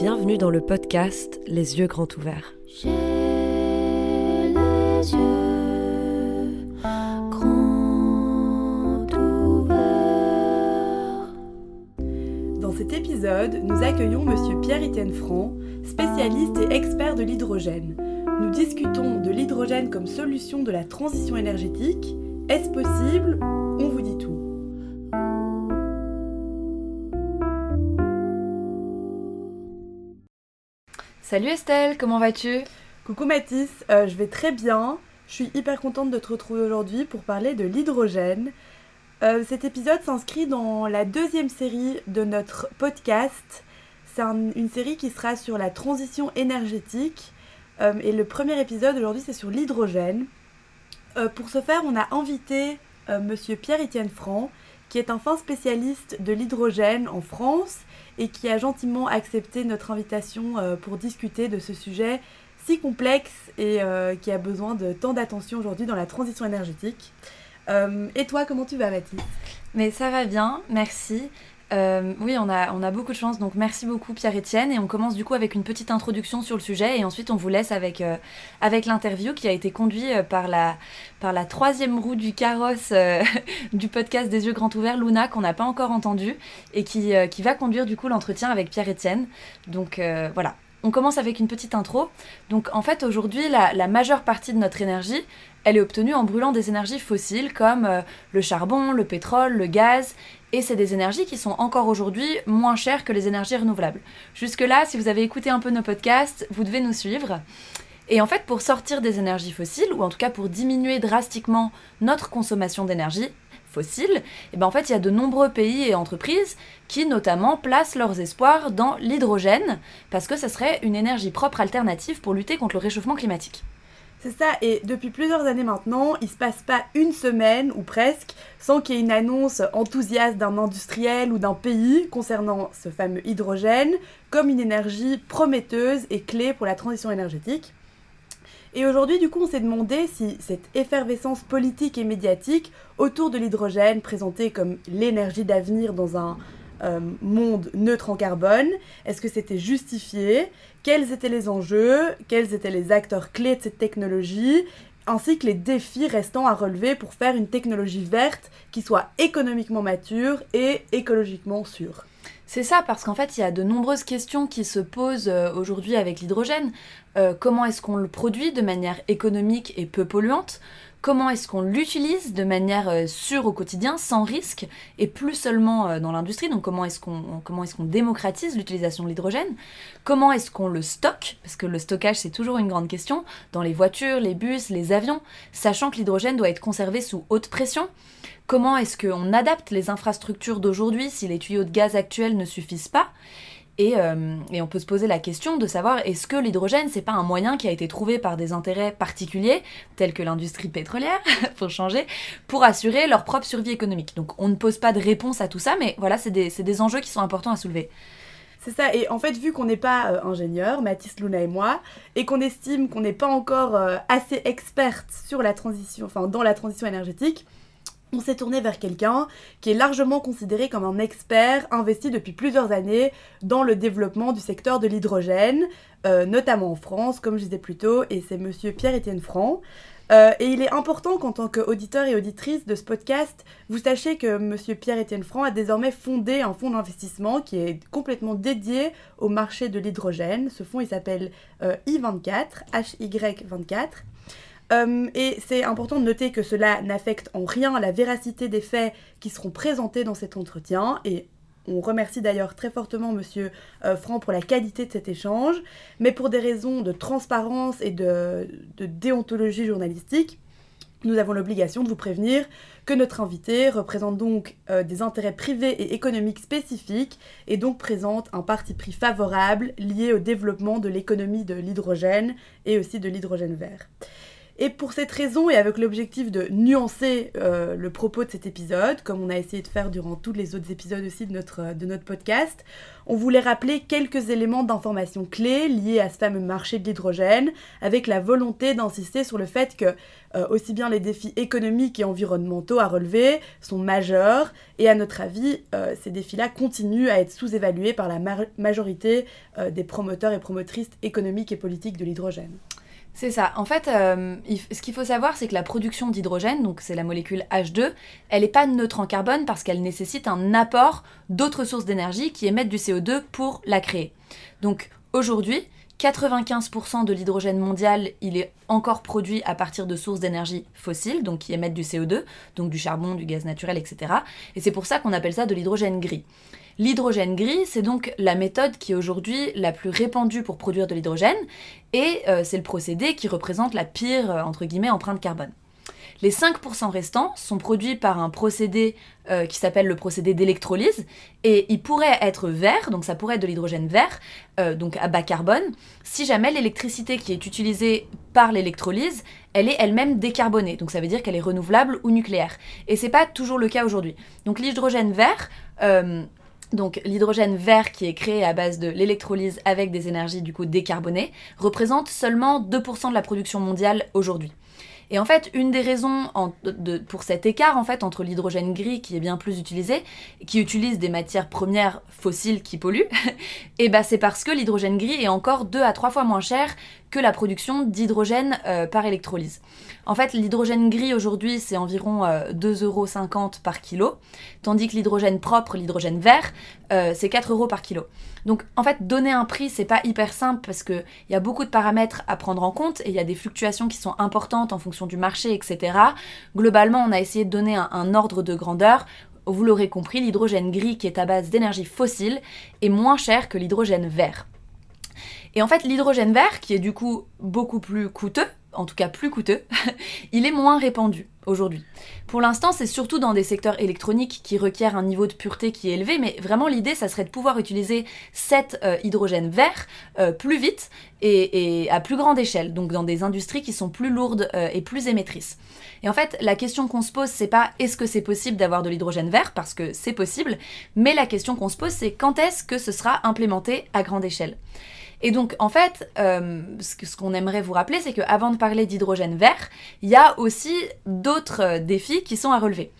Bienvenue dans le podcast Les yeux grands ouverts. Dans cet épisode, nous accueillons Monsieur Pierre-Étienne Franc, spécialiste et expert de l'hydrogène. Nous discutons de l'hydrogène comme solution de la transition énergétique. Est-ce possible Salut Estelle, comment vas-tu? Coucou Mathis, euh, je vais très bien. Je suis hyper contente de te retrouver aujourd'hui pour parler de l'hydrogène. Euh, cet épisode s'inscrit dans la deuxième série de notre podcast. C'est un- une série qui sera sur la transition énergétique. Euh, et le premier épisode aujourd'hui, c'est sur l'hydrogène. Pour ce faire, on a invité Monsieur Pierre-Étienne Franc, qui est un fin spécialiste de l'hydrogène en France et qui a gentiment accepté notre invitation euh, pour discuter de ce sujet si complexe et euh, qui a besoin de tant d'attention aujourd'hui dans la transition énergétique. Euh, et toi, comment tu vas, Mathis? Mais ça va bien, merci. Euh, oui, on a, on a beaucoup de chance, donc merci beaucoup Pierre-Etienne. Et on commence du coup avec une petite introduction sur le sujet et ensuite on vous laisse avec, euh, avec l'interview qui a été conduite euh, par la, par la troisième roue du carrosse du podcast des yeux grands ouverts, Luna, qu'on n'a pas encore entendu et qui, va conduire du coup l'entretien avec Pierre-Etienne. Donc voilà. On commence avec une petite intro. Donc en fait aujourd'hui la majeure partie de notre énergie, elle est obtenue en brûlant des énergies fossiles comme euh, le charbon, le pétrole, le gaz, et c'est des énergies qui sont encore aujourd'hui moins chères que les énergies renouvelables. Jusque-là, si vous avez écouté un peu nos podcasts, vous devez nous suivre. Et en fait, pour sortir des énergies fossiles, ou en tout cas pour diminuer drastiquement notre consommation d'énergie fossile, et ben en fait, il y a de nombreux pays et entreprises qui notamment placent leurs espoirs dans l'hydrogène, parce que ça serait une énergie propre alternative pour lutter contre le réchauffement climatique. C'est ça, et depuis plusieurs années maintenant, il se passe pas une semaine, ou presque, sans qu'il y ait une annonce enthousiaste d'un industriel ou d'un pays concernant ce fameux hydrogène comme une énergie prometteuse et clé pour la transition énergétique. Et aujourd'hui, du coup, on s'est demandé si cette effervescence politique et médiatique autour de l'hydrogène, présenté comme l'énergie d'avenir dans un euh, monde neutre en carbone, est-ce que c'était justifié? Quels étaient les enjeux? Quels étaient les acteurs clés de cette technologie? Ainsi que les défis restants à relever pour faire une technologie verte qui soit économiquement mature et écologiquement sûre. C'est ça, parce qu'en fait, il y a de nombreuses questions qui se posent euh, aujourd'hui avec l'hydrogène. Euh, comment est-ce qu'on le produit de manière économique et peu polluante? Comment est-ce qu'on l'utilise de manière euh, sûre au quotidien, sans risque, et plus seulement euh, dans l'industrie. Donc comment est-ce qu'on comment est-ce qu'on démocratise l'utilisation de l'hydrogène? Comment est-ce qu'on le stocke? Parce que le stockage, c'est toujours une grande question, dans les voitures, les bus, les avions, sachant que l'hydrogène doit être conservé sous haute pression. Comment est-ce qu'on adapte les infrastructures d'aujourd'hui si les tuyaux de gaz actuels ne suffisent pas? Et, euh, et on peut se poser la question de savoir est-ce que l'hydrogène c'est pas un moyen qui a été trouvé par des intérêts particuliers tels que l'industrie pétrolière pour changer pour assurer leur propre survie économique? Donc on ne pose pas de réponse à tout ça mais voilà c'est des, des enjeux qui sont importants à soulever. C'est ça, et en fait, vu qu'on n'est pas euh, ingénieur, Mathis, Luna et moi, et qu'on estime qu'on n'est pas encore euh, assez experte sur la transition, enfin dans la transition énergétique, on s'est tourné vers quelqu'un qui est largement considéré comme un expert investi depuis plusieurs années dans le développement du secteur de l'hydrogène, euh, notamment en France, comme je disais plus tôt, et c'est monsieur Pierre-Étienne Franc. Euh, et il est important qu'en tant qu'auditeur et auditrice de ce podcast, vous sachiez que monsieur Pierre-Étienne Franc a désormais fondé un fonds d'investissement qui est complètement dédié au marché de l'hydrogène. Ce fonds, il s'appelle euh, I24, HY24. Euh, et c'est important de noter que cela n'affecte en rien la véracité des faits qui seront présentés dans cet entretien. Et on remercie d'ailleurs très fortement Monsieur euh, Franck pour la qualité de cet échange. Mais pour des raisons de transparence et de, de déontologie journalistique, nous avons l'obligation de vous prévenir que notre invité représente donc euh, des intérêts privés et économiques spécifiques et donc présente un parti pris favorable lié au développement de l'économie de l'hydrogène et aussi de l'hydrogène vert. Et pour cette raison, et avec l'objectif de nuancer euh, le propos de cet épisode, comme on a essayé de faire durant tous les autres épisodes aussi de notre, de notre podcast, on voulait rappeler quelques éléments d'information clés liés à ce fameux marché de l'hydrogène, avec la volonté d'insister sur le fait que euh, aussi bien les défis économiques et environnementaux à relever sont majeurs, et à notre avis, euh, ces défis-là continuent à être sous-évalués par la majorité des promoteurs et promotrices économiques et politiques de l'hydrogène. C'est ça. En fait, euh, ce qu'il faut savoir, c'est que la production d'hydrogène, donc c'est la molécule H2, elle n'est pas neutre en carbone parce qu'elle nécessite un apport d'autres sources d'énergie qui émettent du CO2 pour la créer. Donc aujourd'hui, 95% de l'hydrogène mondial, il est encore produit à partir de sources d'énergie fossiles, donc qui émettent du CO2, donc du charbon, du gaz naturel, etc. Et c'est pour ça qu'on appelle ça de l'hydrogène gris. L'hydrogène gris, c'est donc la méthode qui est aujourd'hui la plus répandue pour produire de l'hydrogène, et euh, c'est le procédé qui représente la pire, euh, empreinte carbone. Les 5% restants sont produits par un procédé euh, qui s'appelle le procédé d'électrolyse, et il pourrait être vert, donc ça pourrait être de l'hydrogène vert, donc à bas carbone, si jamais l'électricité qui est utilisée par l'électrolyse, elle est elle-même décarbonée, donc ça veut dire qu'elle est renouvelable ou nucléaire. Et c'est pas toujours le cas aujourd'hui. Donc l'hydrogène vert, donc l'hydrogène vert qui est créé à base de l'électrolyse avec des énergies du coup décarbonées représente seulement 2% de la production mondiale aujourd'hui. Et en fait, une des raisons pour cet écart en fait entre l'hydrogène gris qui est bien plus utilisé, qui utilise des matières premières fossiles qui polluent, et bah c'est parce que l'hydrogène gris est encore 2 à 3 fois moins cher que la production d'hydrogène euh, par électrolyse. En fait, l'hydrogène gris aujourd'hui, c'est environ 2,50 euh, euros par kilo, tandis que l'hydrogène propre, l'hydrogène vert, euh, c'est 4 euros par kilo. Donc en fait, donner un prix, c'est pas hyper simple parce qu'il y a beaucoup de paramètres à prendre en compte et il y a des fluctuations qui sont importantes en fonction du marché, etc. Globalement, on a essayé de donner un, ordre de grandeur. Vous l'aurez compris, l'hydrogène gris qui est à base d'énergie fossile est moins cher que l'hydrogène vert. Et en fait, l'hydrogène vert, qui est du coup beaucoup plus coûteux, en tout cas plus coûteux, il est moins répandu aujourd'hui. Pour l'instant, c'est surtout dans des secteurs électroniques qui requièrent un niveau de pureté qui est élevé, mais vraiment l'idée, ça serait de pouvoir utiliser cet euh, hydrogène vert euh, plus vite et, à plus grande échelle, donc dans des industries qui sont plus lourdes euh, et plus émettrices. Et en fait, la question qu'on se pose, c'est pas est-ce que c'est possible d'avoir de l'hydrogène vert, parce que c'est possible, mais la question qu'on se pose, c'est quand est-ce que ce sera implémenté à grande échelle? Et donc, en fait, euh, ce qu'on aimerait vous rappeler, c'est qu'avant de parler d'hydrogène vert, il y a aussi d'autres euh, défis qui sont à relever.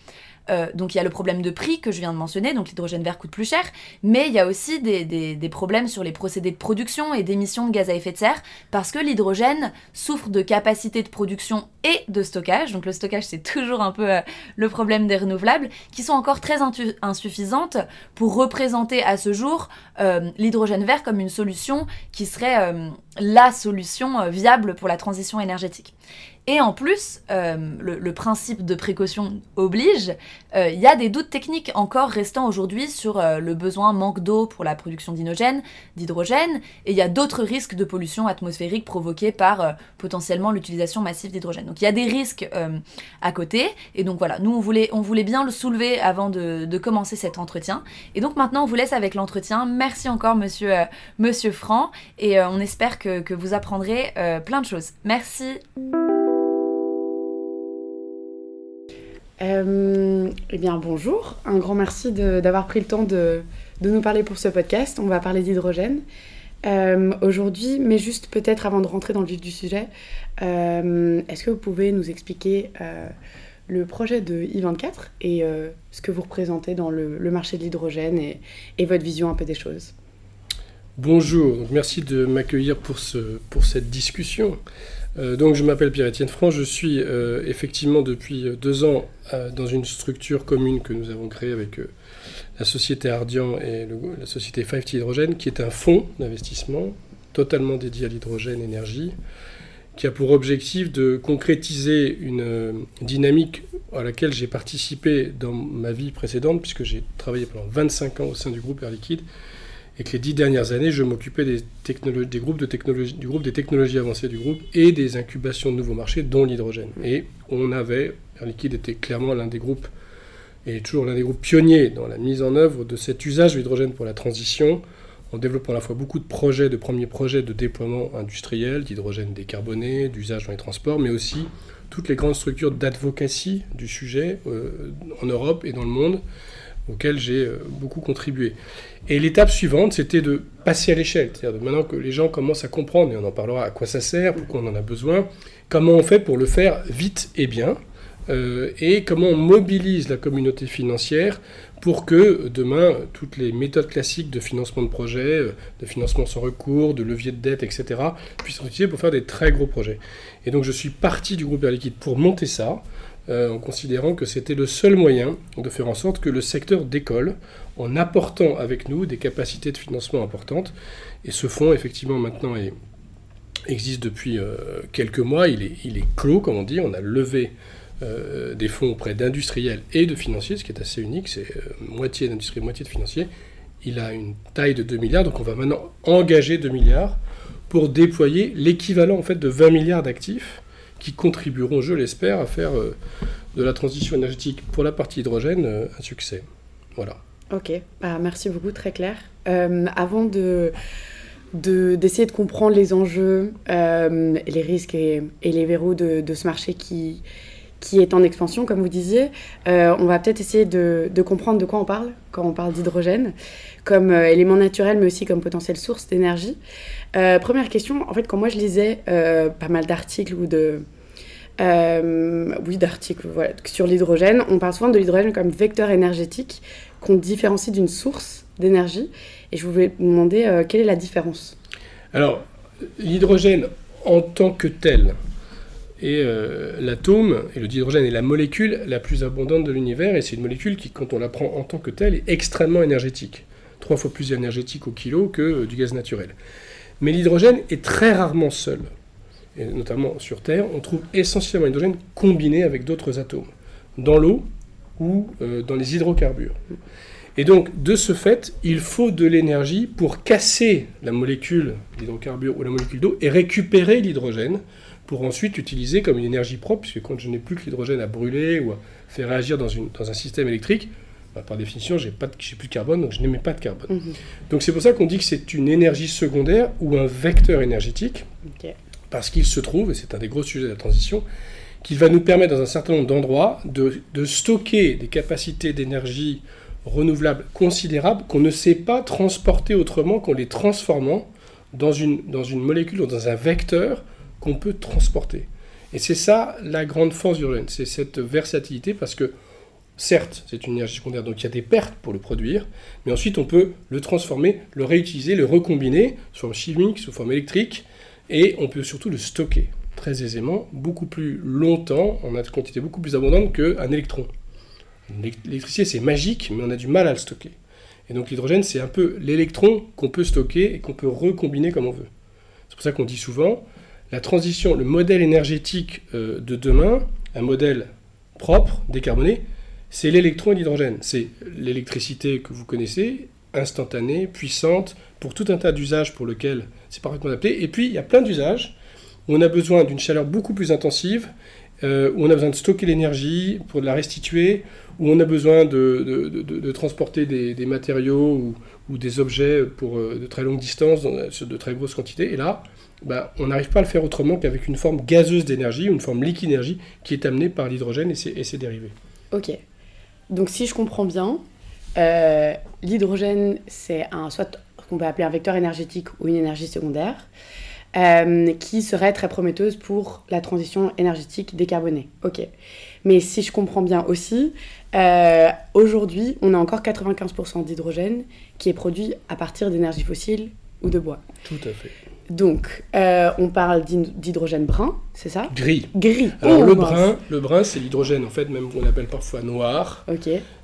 Euh, donc il y a le problème de prix que je viens de mentionner, donc l'hydrogène vert coûte plus cher, mais il y a aussi des, problèmes sur les procédés de production et d'émissions de gaz à effet de serre, parce que l'hydrogène souffre de capacité de production et de stockage, donc le stockage c'est toujours un peu euh, le problème des renouvelables, qui sont encore très insuffisantes pour représenter à ce jour euh, l'hydrogène vert comme une solution qui serait la solution viable pour la transition énergétique. Et en plus, euh, le, principe de précaution oblige, euh, il y a des doutes techniques encore restant aujourd'hui sur euh, le besoin manque d'eau pour la production d'hydrogène, et il y a d'autres risques de pollution atmosphérique provoqués par potentiellement l'utilisation massive d'hydrogène. Donc il y a des risques à côté, et donc voilà, nous on voulait, on voulait bien le soulever avant de, commencer cet entretien. Et donc maintenant on vous laisse avec l'entretien. Merci encore monsieur, monsieur Franc, et on espère que vous apprendrez plein de choses. Merci. Euh, eh bien, bonjour. Un grand merci d'avoir pris le temps de, nous parler pour ce podcast. On va parler d'hydrogène euh, aujourd'hui, mais juste peut-être avant de rentrer dans le vif du sujet, euh, est-ce que vous pouvez nous expliquer le projet de I24 et ce que vous représentez dans le, marché de l'hydrogène et, votre vision un peu des choses? Bonjour, merci de m'accueillir pour cette discussion. Euh, donc je m'appelle Pierre-Étienne Franc, je suis euh, effectivement depuis deux ans euh, dans une structure commune que nous avons créée avec la société Ardian et la société 5T Hydrogène, qui est un fonds d'investissement totalement dédié à l'hydrogène énergie, qui a pour objectif de concrétiser une dynamique à laquelle j'ai participé dans ma vie précédente, puisque j'ai travaillé pendant 25 ans au sein du groupe Air Liquide, et que les dix dernières années, je m'occupais des, groupes de technologie, du groupe des technologies avancées du groupe et des incubations de nouveaux marchés, dont l'hydrogène. Et on avait, Air Liquide était clairement l'un des groupes, et toujours l'un des groupes pionniers dans la mise en œuvre de cet usage de l'hydrogène pour la transition, en développant à la fois beaucoup de projets, de premiers projets de déploiement industriel, d'hydrogène décarboné, d'usage dans les transports, mais aussi toutes les grandes structures d'advocacy du sujet euh, en Europe et dans le monde, auxquelles j'ai euh, beaucoup contribué. Et l'étape suivante, c'était de passer à l'échelle. C'est-à-dire maintenant que les gens commencent à comprendre, et on en parlera à quoi ça sert, pourquoi on en a besoin, comment on fait pour le faire vite et bien, euh, et comment on mobilise la communauté financière pour que demain, toutes les méthodes classiques de financement de projets, euh, de financement sans recours, de levier de dette, etc., puissent être utilisées pour faire des très gros projets. Et donc je suis parti du groupe Air Liquide pour monter ça, euh, en considérant que c'était le seul moyen de faire en sorte que le secteur décolle en apportant avec nous des capacités de financement importantes. Et ce fonds, effectivement, maintenant existe depuis euh, quelques mois. Il est, clos, comme on dit. On a levé euh, des fonds auprès d'industriels et de financiers, ce qui est assez unique. C'est moitié d'industrie, moitié de financiers. Il a une taille de 2 milliards, donc on va maintenant engager 2 milliards pour déployer l'équivalent en fait de 20 milliards d'actifs qui contribueront, je l'espère, à faire euh, de la transition énergétique pour la partie hydrogène euh, un succès. Voilà. Ok, bah, merci beaucoup, très clair. Euh, avant de d'essayer de, comprendre les enjeux, les risques et, les verrous de, ce marché qui, qui est en expansion, comme vous disiez, on va peut-être essayer de, de, comprendre de quoi on parle quand on parle d'hydrogène, comme élément naturel, mais aussi comme potentielle source d'énergie. Euh, première question, en fait, quand moi je lisais euh, pas mal d'articles ou de. Euh, oui, d'articles sur l'hydrogène, on parle souvent de l'hydrogène comme vecteur énergétique qu'on différencie d'une source d'énergie. Et je voulais vous demander quelle est la différence? Alors, l'hydrogène en tant que tel est l'atome, et le dihydrogène est la molécule la plus abondante de l'univers, et c'est une molécule qui, quand on la prend en tant que telle, est extrêmement énergétique. Trois fois plus énergétique au kilo que du gaz naturel. Mais l'hydrogène est très rarement seul. Et notamment sur Terre, on trouve essentiellement l'hydrogène combiné avec d'autres atomes, dans l'eau ou euh, dans les hydrocarbures. Et donc, de ce fait, il faut de l'énergie pour casser la molécule d'hydrocarbure ou la molécule d'eau et récupérer l'hydrogène pour ensuite l'utiliser comme une énergie propre, puisque quand je n'ai plus que l'hydrogène à brûler ou à faire réagir dans, un système électrique, bah, par définition, j'ai plus de carbone, donc je n'émets pas de carbone. Mhm. Donc c'est pour ça qu'on dit que c'est une énergie secondaire ou un vecteur énergétique, parce qu'il se trouve, et c'est un des gros sujets de la transition, qu'il va nous permettre dans un certain nombre d'endroits de, de, stocker des capacités d'énergie renouvelables considérables qu'on ne sait pas transporter autrement qu'en les transformant dans une, dans une molécule ou dans un vecteur qu'on peut transporter. Et c'est ça la grande force d'hydrogène, c'est cette versatilité parce que Certes, c'est une énergie secondaire, donc il y a des pertes pour le produire, mais ensuite on peut le transformer, le réutiliser, le recombiner sous forme chimique, sous forme électrique, et on peut surtout le stocker très aisément, beaucoup plus longtemps, en a quantité beaucoup plus abondante qu'un électron. L'électricité c'est magique, mais on a du mal à le stocker. Et donc l'hydrogène c'est un peu l'électron qu'on peut stocker et qu'on peut recombiner comme on veut. C'est pour ça qu'on dit souvent, la transition, le modèle énergétique euh, de demain, un modèle propre, décarboné, c'est l'électron et l'hydrogène. C'est l'électricité que vous connaissez, instantanée, puissante, pour tout un tas d'usages pour lesquels c'est parfaitement adapté. Et puis, il y a plein d'usages où on a besoin d'une chaleur beaucoup plus intensive, euh, où on a besoin de stocker l'énergie pour la restituer, où on a besoin de, transporter des, matériaux ou, des objets pour euh, de très longues distances, sur de très grosses quantités. Et là, bah, on n'arrive pas à le faire autrement qu'avec une forme gazeuse d'énergie, une forme liquide d'énergie qui est amenée par l'hydrogène et et ses dérivés. Ok. Donc si je comprends bien, euh, l'hydrogène, c'est un soit qu'on peut appeler un vecteur énergétique ou une énergie secondaire, euh, qui serait très prometteuse pour la transition énergétique décarbonée. Ok. Mais si je comprends bien aussi, euh, aujourd'hui, on a encore 95% d'hydrogène qui est produit à partir d'énergie fossile ou de bois. Tout à fait. Donc, euh, on parle d'hydrogène brun, c'est ça? Gris. Gris. Alors, oh, le, brun, le brun, c'est l'hydrogène, en fait, même qu'on appelle parfois noir.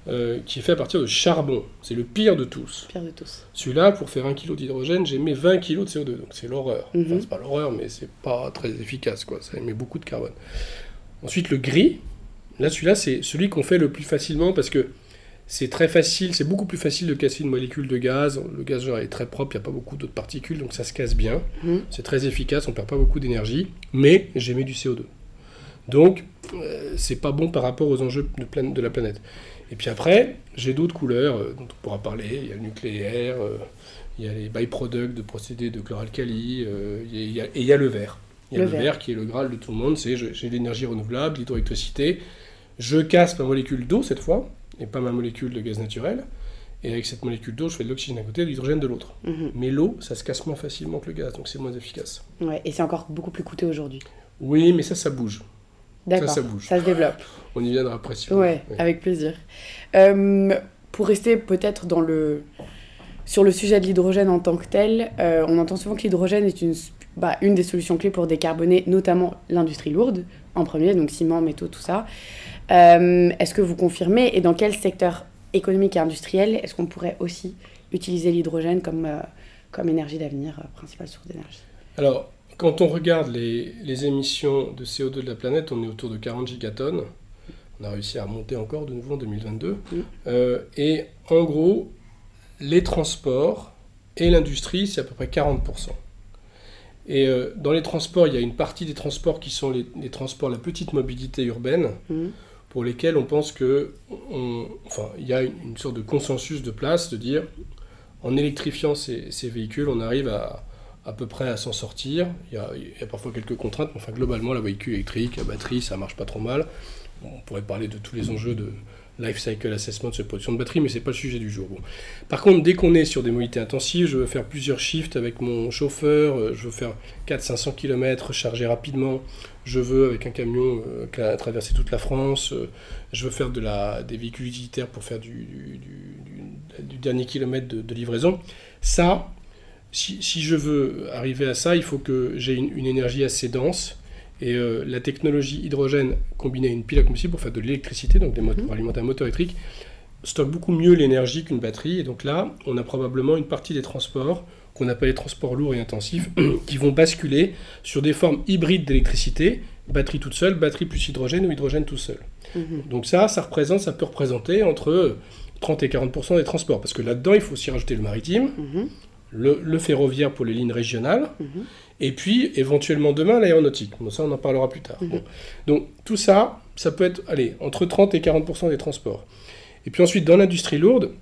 Euh, qui est fait à partir de charbon. C'est le pire de tous. Pire de tous. Celui-là, pour faire un kilo d'hydrogène, j'ai mis 20 kg de CO2. Donc, c'est l'horreur. Enfin, mhm. c'est pas l'horreur, mais c'est pas très efficace, quoi. Ça émet beaucoup de carbone. Ensuite, le gris. Là, celui-là, c'est celui qu'on fait le plus facilement parce que c'est très facile, c'est beaucoup plus facile de casser une molécule de gaz. Le gaz est très propre, il n'y a pas beaucoup d'autres particules, donc ça se casse bien. Mhm. C'est très efficace, on ne perd pas beaucoup d'énergie, mais j'émets du CO2. Donc, euh, c'est pas bon par rapport aux enjeux de, de la planète. Et puis après, j'ai d'autres couleurs euh, dont on pourra parler. Il y a le nucléaire, euh, il y a les byproducts de procédés de il y a- a- et il y a le verre. Il y a Le le, verre. verre qui est le graal de tout le monde, c'est j'ai l'énergie renouvelable, l'hydroélectricité, je casse ma molécule d'eau cette fois, et pas ma molécule de gaz naturel, et avec cette molécule d'eau, je fais de l'oxygène d'un côté et de l'hydrogène de l'autre. Mhm. Mais l'eau, ça se casse moins facilement que le gaz, donc c'est moins efficace. Ouais, et c'est encore beaucoup plus coûteux aujourd'hui. Oui, mais ça, ça bouge. D'accord. ça bouge. se développe. On y viendra après. si vous Ouais, voulez. avec plaisir. Euh, pour rester peut-être dans le sur le sujet de l'hydrogène en tant que tel, euh, on entend souvent que l'hydrogène est une, bah, une des solutions clés pour décarboner notamment l'industrie lourde en premier, donc ciment, métaux, tout ça. Euh, est-ce que vous confirmez et dans quel secteur économique et industriel est-ce qu'on pourrait aussi utiliser l'hydrogène comme, euh, comme énergie d'avenir, euh, principale source d'énergie? Alors, quand on regarde les, les émissions de CO2 de la planète, on est autour de 40 gigatonnes. On a réussi à remonter encore de nouveau en 2022. Mhm. Euh, et en gros, les transports et l'industrie, c'est à peu près 40%. Et dans les transports, il y a une partie des transports qui sont les, les transports, la petite mobilité urbaine, Mhm. Pour lesquels on pense que, y a une, sorte de consensus de place de dire, en électrifiant ces, véhicules, on arrive à peu près à s'en sortir. Il y, a, parfois quelques contraintes, mais enfin globalement, la véhicule électrique, la batterie, ça marche pas trop mal. On pourrait parler de tous les enjeux de life cycle assessment de production de batterie, mais c'est pas le sujet du jour. Bon. Par contre, dès qu'on est sur des mobilités intensives, je veux faire plusieurs shifts avec mon chauffeur, euh, je veux faire 400-500 km, recharger rapidement, je veux avec un camion euh, traverser toute la France, euh, je veux faire de la, des véhicules utilitaires pour faire du, dernier kilomètre de, livraison. Ça, si, je veux arriver à ça, il faut que j'ai une énergie assez dense. Et euh, la technologie hydrogène combinée à une pile à combustible pour faire de l'électricité, donc des moteurs, pour alimenter un moteur électrique, stocke beaucoup mieux l'énergie qu'une batterie. Et donc là, on a probablement une partie des transports qu'on appelle les transports lourds et intensifs, qui vont basculer sur des formes hybrides d'électricité, batterie toute seule, batterie plus hydrogène ou hydrogène tout seul. Mhm. Donc ça, ça représente, ça peut représenter entre 30 et 40% des transports, parce que là-dedans, il faut aussi rajouter le maritime, Mhm. le, le ferroviaire pour les lignes régionales, Mhm. Et puis éventuellement demain l'aéronautique. Bon, ça, on en parlera plus tard. Bon. Donc tout ça, ça peut être allez, entre 30 et 40% des transports. Et puis ensuite, dans l'industrie lourde,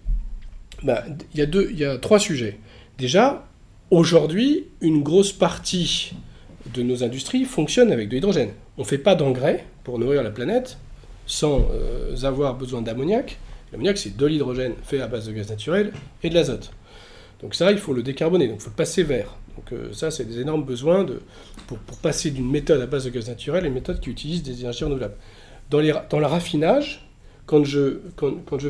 bah, il y, a deux- y a trois sujets. Déjà, aujourd'hui, une grosse partie de nos industries fonctionne avec de l'hydrogène. On ne fait pas d'engrais pour nourrir la planète sans euh, avoir besoin d'ammoniac. L'ammoniac, c'est de l'hydrogène fait à base de gaz naturel et de l'azote. Donc ça, il faut le décarboner, donc il faut le passer vert. Donc euh, ça, c'est des énormes besoins pour, passer d'une méthode à base de gaz naturel à une méthode qui utilise des énergies renouvelables. Dans, les, le raffinage, quand je,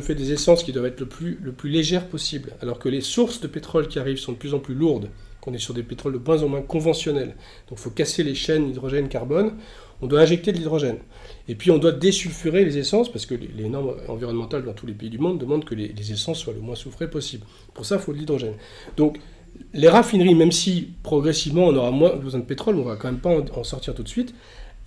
fais des essences qui doivent être le plus, le légères possible, alors que les sources de pétrole qui arrivent sont de plus en plus lourdes, qu'on est sur des pétroles de moins en moins conventionnels, donc il faut casser les chaînes hydrogène-carbone, on doit injecter de l'hydrogène. Et puis on doit désulfurer les essences, parce que les, normes environnementales dans tous les pays du monde demandent que les, les essences soient le moins soufrées possible. Pour ça, il faut de l'hydrogène. Donc les raffineries, même si progressivement on aura moins besoin de pétrole, on va quand même pas en, sortir tout de suite,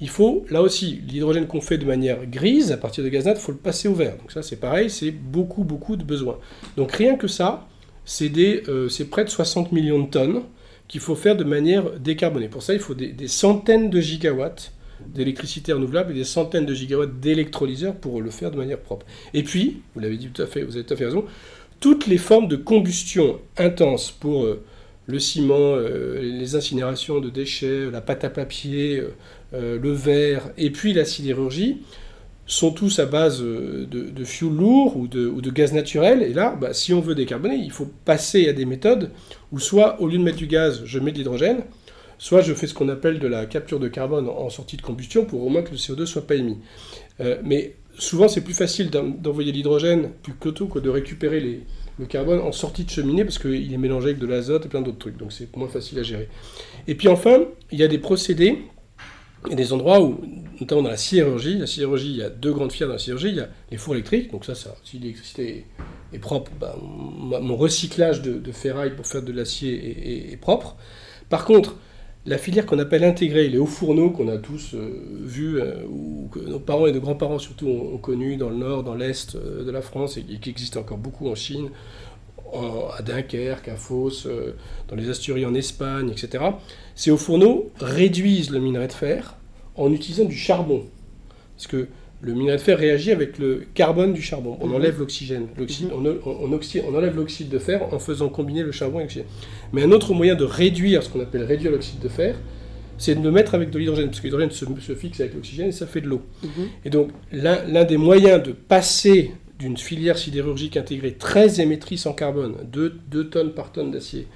il faut, là aussi, l'hydrogène qu'on fait de manière grise, à partir de gaz il faut le passer au vert. Donc ça c'est pareil, c'est beaucoup, beaucoup de besoins. Donc rien que ça, c'est euh, près de 60 millions de tonnes qu'il faut faire de manière décarbonée. Pour ça, il faut des, des centaines de gigawatts d'électricité renouvelable et des centaines de gigawatts d'électrolyseurs pour le faire de manière propre. Et puis, vous l'avez dit tout à fait, vous avez tout à fait raison, toutes les formes de combustion intense pour euh, le ciment, euh, les incinérations de déchets, la pâte à papier, euh, le verre et puis la sidérurgie sont tous à base de, de fuel lourd ou de, gaz naturel. Et là, bah, si on veut décarboner, il faut passer à des méthodes où soit au lieu de mettre du gaz, je mets de l'hydrogène, soit je fais ce qu'on appelle de la capture de carbone en sortie de combustion pour au moins que le CO2 soit pas émis. Mais souvent, c'est plus facile d'en- d'envoyer l'hydrogène plutôt que de récupérer le carbone en sortie de cheminée parce qu'il est mélangé avec de l'azote et plein d'autres trucs. Donc c'est moins facile à gérer. Et puis enfin, il y a des procédés a des endroits où, notamment dans la sidérurgie, la sidérurgie, il y a deux grandes filières dans la sidérurgie, il y a les fours électriques, donc ça, si l'électricité est, propre, ben, mon recyclage de, ferraille pour faire de l'acier est propre. Par contre, la filière qu'on appelle intégrée, les hauts fourneaux qu'on a tous euh, vus, euh, ou que nos parents et nos grands-parents surtout ont, connus dans le nord, dans l'est euh, de la France, et, qui existent encore beaucoup en Chine, à Dunkerque, à Fos, dans les Asturies en Espagne, etc. Ces hauts fourneaux réduisent le minerai de fer en utilisant du charbon. Parce que le minerai de fer réagit avec le carbone du charbon. On Mhm. enlève l'oxygène. L'oxy- Mhm. on, on- on oxy- on enlève l'oxyde de fer en faisant combiner le charbon et l'oxygène. Mais un autre moyen de réduire ce qu'on appelle réduire l'oxyde de fer, c'est de le mettre avec de l'hydrogène, parce que l'hydrogène se, se fixe avec l'oxygène et ça fait de l'eau. Mhm. Et donc, l'un l'un des moyens de passer d'une filière sidérurgique intégrée très émettrice en carbone, 2 tonnes par tonne d'acier,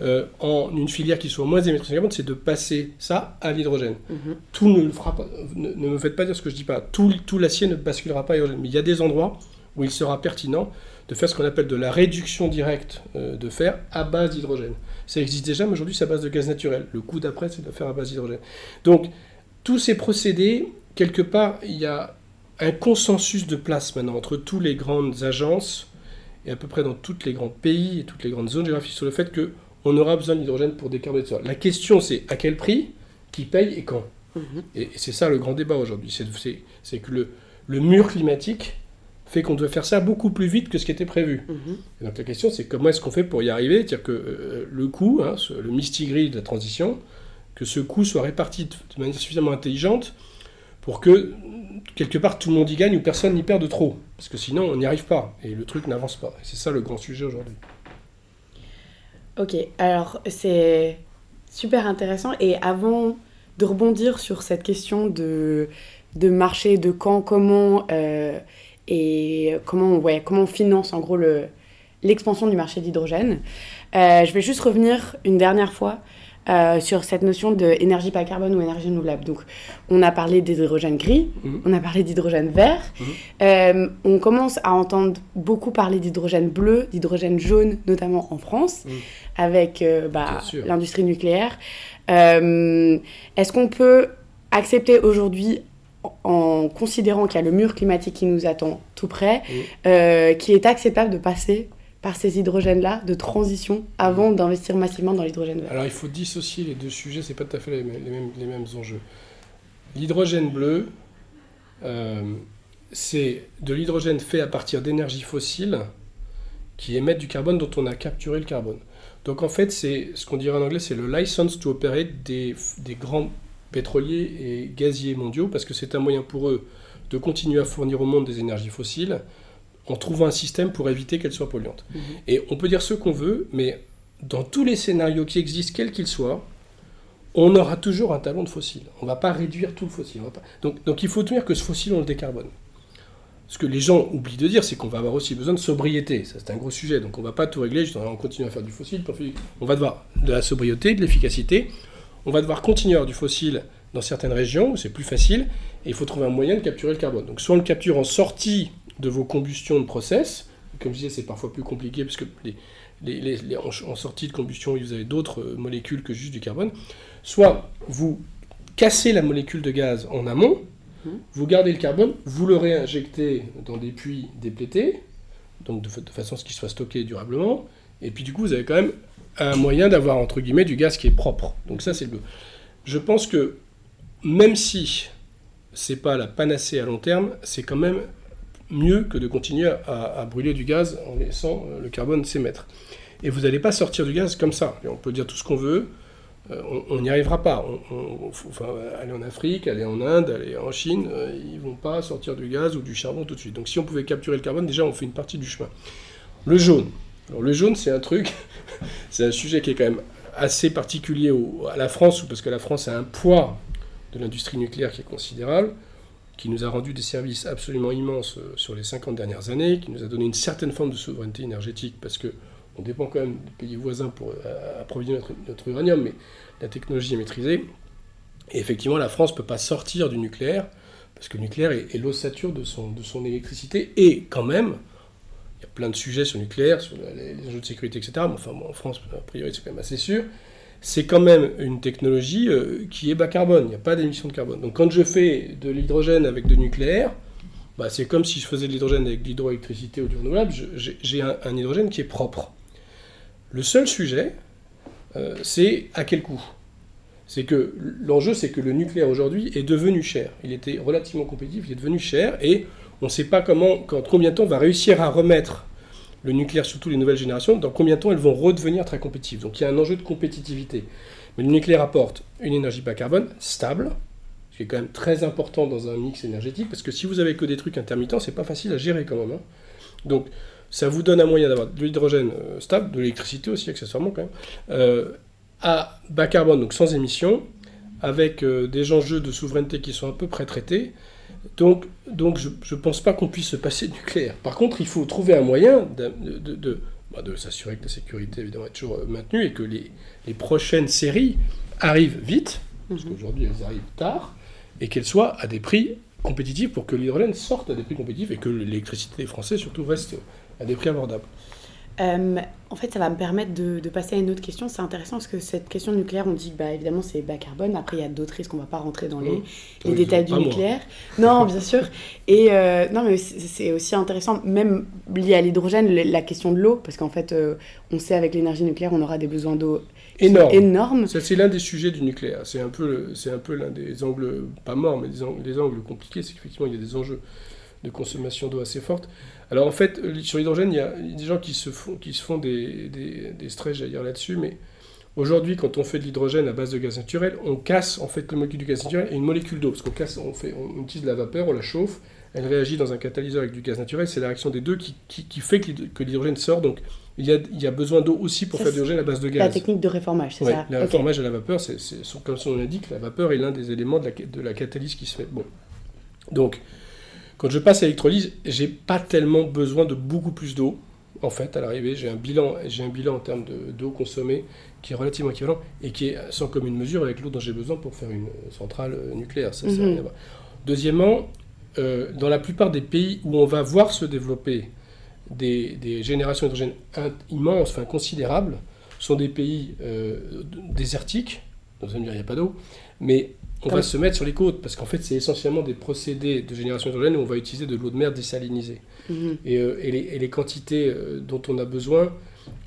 euh, en une filière qui soit moins émettrice en carbone, c'est de passer ça à l'hydrogène. Mhm. Tout ne le fera pas. Ne, ne me faites pas dire ce que je dis pas. Tout, tout l'acier ne basculera pas à l'hydrogène. Mais il y a des endroits où il sera pertinent de faire ce qu'on appelle de la réduction directe euh, de fer à base d'hydrogène. Ça existe déjà, mais aujourd'hui c'est à base de gaz naturel. Le coup d'après, c'est de faire à base d'hydrogène. Donc, tous ces procédés, quelque part, il y a un consensus de place maintenant entre toutes les grandes agences et à peu près dans tous les grands pays et toutes les grandes zones géographiques sur le fait que on aura besoin d'hydrogène pour décarboner ça. La question c'est à quel prix, qui paye et quand. Mhm. Et, et c'est ça le grand débat aujourd'hui. C'est, que le, le mur climatique fait qu'on doit faire ça beaucoup plus vite que ce qui était prévu. Mhm. Et donc la question c'est comment est-ce qu'on fait pour y arriver? C'est-à-dire que euh, le coût, hein, ce- le mistigris de la transition, que ce coût soit réparti de, de manière suffisamment intelligente pour que quelque part tout le monde y gagne ou personne n'y perde trop. Parce que sinon on n'y arrive pas et le truc n'avance pas. Et c'est ça le grand sujet aujourd'hui. Ok, alors c'est super intéressant. Et avant de rebondir sur cette question de, de marché, de quand, comment, euh, et comment, ouais, comment on finance en gros le- l'expansion du marché d'hydrogène, euh, je vais juste revenir une dernière fois euh, sur cette notion d'énergie bas carbone ou énergie renouvelable. Donc, on a parlé d'hydrogène gris, Mhm. on a parlé d'hydrogène vert. Mhm. Euh, on commence à entendre beaucoup parler d'hydrogène bleu, d'hydrogène jaune, notamment en France, Mhm. avec euh, bah, l'industrie nucléaire. Est-ce qu'on peut accepter aujourd'hui, en- considérant qu'il y a le mur climatique qui nous attend tout près, qu'il est acceptable de passer par ces hydrogènes-là de transition avant d'investir massivement dans l'hydrogène vert Alors il faut dissocier les deux sujets, c'est pas tout à fait les mêmes, les mêmes, les mêmes enjeux. L'hydrogène bleu, euh, c'est de l'hydrogène fait à partir d'énergies fossiles qui émettent du carbone dont on a capturé le carbone. Donc en fait, c'est ce qu'on dirait en anglais, c'est le license to operate des, des grands pétroliers et gaziers mondiaux, parce que c'est un moyen pour eux de continuer à fournir au monde des énergies fossiles en trouvant un système pour éviter qu'elles soient polluantes. Mhm. Et on peut dire ce qu'on veut, mais dans tous les scénarios qui existent, quels qu'ils soient, on aura toujours un talon de fossile. On ne va pas réduire tout le fossile. on va pas- Donc, donc il faut tenir que ce fossile, on le décarbone. Ce que les gens oublient de dire, c'est qu'on va avoir aussi besoin de sobriété. Ça, c'est un gros sujet. Donc, on ne va pas tout régler, juste en continuant à faire du fossile. on On va devoir de la sobriété, de l'efficacité. On va devoir continuer à avoir du fossile dans certaines régions où c'est plus facile. Et il faut trouver un moyen de capturer le carbone. Donc, soit on le capture en sortie de vos combustions de process. Comme je disais, c'est parfois plus compliqué parce que les, les- les- les- en, en sortie de combustion, vous avez d'autres euh, molécules que juste du carbone. Soit vous cassez la molécule de gaz en amont, Mhm. vous gardez le carbone, vous le réinjectez dans des puits déplétés, donc de façon à ce qu'il soit stocké durablement, et puis du coup vous avez quand même un moyen d'avoir entre guillemets du gaz qui est propre. Donc ça c'est le. Je pense que même si c'est pas la panacée à long terme, c'est quand même mieux que de continuer à, brûler du gaz en laissant euh, le carbone s'émettre. Et vous n'allez pas sortir du gaz comme ça. On peut dire tout ce qu'on veut, euh, on- n'y arrivera pas. On, enfin, aller en Afrique, aller en Inde, aller en Chine, euh, ils vont pas sortir du gaz ou du charbon tout de suite. Donc si on pouvait capturer le carbone, déjà on fait une partie du chemin. Le jaune. Alors le jaune, c'est un truc, c'est un sujet qui est quand même assez particulier à la France, parce que la France a un poids de l'industrie nucléaire qui est considérable, qui nous a rendu des services absolument immenses euh, sur les 50 dernières années, qui nous a donné une certaine forme de souveraineté énergétique, parce que on dépend quand même des pays voisins pour euh, approvisionner notre, uranium, mais la technologie est maîtrisée. Et effectivement, la France ne peut pas sortir du nucléaire, parce que le nucléaire est, l'ossature de son, de son électricité, et quand même, il y a plein de sujets sur le nucléaire, sur les, enjeux de sécurité, etc. Mais enfin, en France, a priori, c'est quand même assez sûr. C'est quand même une technologie euh, qui est bas carbone, il n'y a pas d'émission de carbone. Donc quand je fais de l'hydrogène avec de nucléaire, bah, c'est comme si je faisais de l'hydrogène avec de l'hydroélectricité ou du renouvelable, j'ai un hydrogène qui est propre. Le seul sujet, euh, c'est à quel coût? C'est que l'enjeu, c'est que le nucléaire aujourd'hui est devenu cher. Il était relativement compétitif, il est devenu cher, et on ne sait pas comment, quand, combien de temps on va réussir à remettre le nucléaire, surtout les nouvelles générations, dans combien de temps elles vont redevenir très compétitives. Donc il y a un enjeu de compétitivité. Mais le nucléaire apporte une énergie bas carbone stable, ce qui est quand même très important dans un mix énergétique, parce que si vous avez que des trucs intermittents, c'est pas facile à gérer quand même. hein. Donc, ça vous donne un moyen d'avoir de l'hydrogène euh, stable, de l'électricité aussi accessoirement quand même, euh, à bas carbone, donc sans émission, avec euh, des enjeux de souveraineté qui sont à peu près traités. Donc, donc je ne pense pas qu'on puisse se passer du nucléaire. Par contre, il faut trouver un moyen de, de, de- bah, de s'assurer que la sécurité évidemment est toujours euh, maintenue et que les, les prochaines séries arrivent vite, parce qu'aujourd'hui elles arrivent tard, et qu'elles soient à des prix compétitifs pour que l'hydrogène sorte à des prix compétitifs et que l'électricité des Français surtout reste à des prix abordables. Euh, en fait, ça va me permettre de, de passer à une autre question. C'est intéressant parce que cette question nucléaire, on dit que bah, évidemment c'est bas carbone. Après, il y a d'autres risques. On va pas rentrer dans les, Mmh. les détails du moi. nucléaire. Non, bien sûr. Et euh, non, mais c'est aussi intéressant, même lié à l'hydrogène, la question de l'eau, parce qu'en fait, euh, on sait avec l'énergie nucléaire, on aura des besoins d'eau Énorme. énormes. Ça, c'est l'un des sujets du nucléaire. C'est un peu, c'est un peu l'un des angles, pas morts, mais des angles, des angles compliqués. C'est qu'effectivement, il y a des enjeux de consommation d'eau assez fortes. Alors, en fait, euh, sur l'hydrogène, il y a des gens qui se font, qui se font des, des, des stress, j'allais dire, là-dessus. Mais aujourd'hui, quand on fait de l'hydrogène à base de gaz naturel, on casse, en fait, le molécule du gaz naturel et une molécule d'eau. Parce qu'on casse, on, fait, on utilise de la vapeur, on la chauffe, elle réagit dans un catalyseur avec du gaz naturel. C'est la réaction des deux qui, qui, qui fait que l'hyd- que l'hydrogène sort. Donc, il y a, il y a besoin d'eau aussi pour Ça, faire de l'hydrogène à base de La gaz. technique de réformage, c'est Ouais, ça le Ok. reformage à la vapeur, c'est, comme son nom l'indique, la vapeur est l'un des éléments de la, de la catalyse qui se fait. Bon. Donc, quand je passe à l'électrolyse, j'ai pas tellement besoin de beaucoup plus d'eau. En fait, à l'arrivée, j'ai un bilan, j'ai un bilan en termes de- d'eau consommée qui est relativement équivalent et qui est sans commune mesure avec l'eau dont j'ai besoin pour faire une centrale euh, nucléaire. Ça, Mhm. Deuxièmement, euh, dans la plupart des pays où on va voir se développer des, des générations d'hydrogène immenses, enfin considérables, sont des pays euh, désertiques. Donc, vous allez me dire, il n'y a pas d'eau. Mais on va se mettre sur les côtes, parce qu'en fait, c'est essentiellement des procédés de génération d'hydrogène où on va utiliser de l'eau de mer désalinisée. Mhm. Et, euh, et les, et les quantités euh, dont on a besoin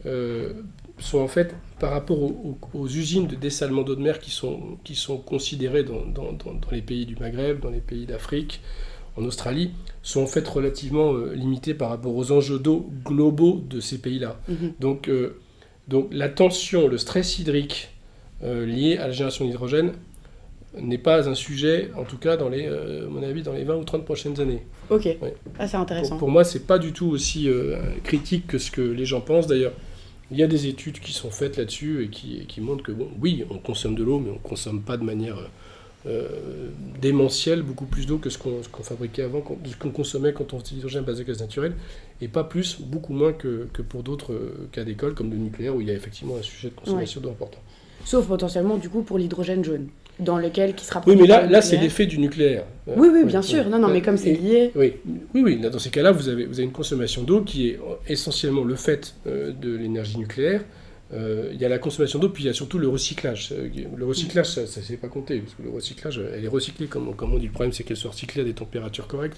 euh, sont en fait par rapport aux, aux- aux usines de dessalement d'eau de mer qui sont, qui sont considérées dans, dans- dans- dans les pays du Maghreb, dans les pays d'Afrique, en Australie, sont en fait relativement euh, limitées par rapport aux enjeux d'eau globaux de ces pays-là. Mhm. Donc, donc la tension, le stress hydrique lié à la génération d'hydrogène n'est pas un sujet, en tout cas, dans les, euh, à mon avis, dans les 20 ou 30 prochaines années. Ok, Ouais. ah, c'est Pour, intéressant. pour moi, c'est pas du tout aussi euh, critique que ce que les gens pensent. D'ailleurs, il y a des études qui sont faites là-dessus et qui, et qui montrent que, bon, oui, on consomme de l'eau, mais on consomme pas de manière euh, démentielle beaucoup plus d'eau que ce qu'on fabriquait avant, ce qu'on consommait quand on utilisait l'hydrogène à base de gaz naturel, et pas plus, beaucoup moins que, que pour d'autres cas d'école, comme le nucléaire, où il y a effectivement un sujet de consommation d'eau important. Sauf potentiellement, du coup, pour l'hydrogène jaune, dans lequel qui sera Oui, mais là, là c'est l'effet du nucléaire. Oui, oui, bien sûr. Non, non, mais comme c'est lié. Oui, oui, oui. Dans ces cas-là, vous avez, vous avez une consommation d'eau qui est essentiellement le fait euh, de l'énergie nucléaire. Euh, il y a la consommation d'eau, puis il y a surtout le recyclage. Euh, Le recyclage, ça ne s'est pas compté, parce que le recyclage, elle est recyclée, comme, on- comme on dit. Le problème, c'est qu'elle soit recyclée à des températures correctes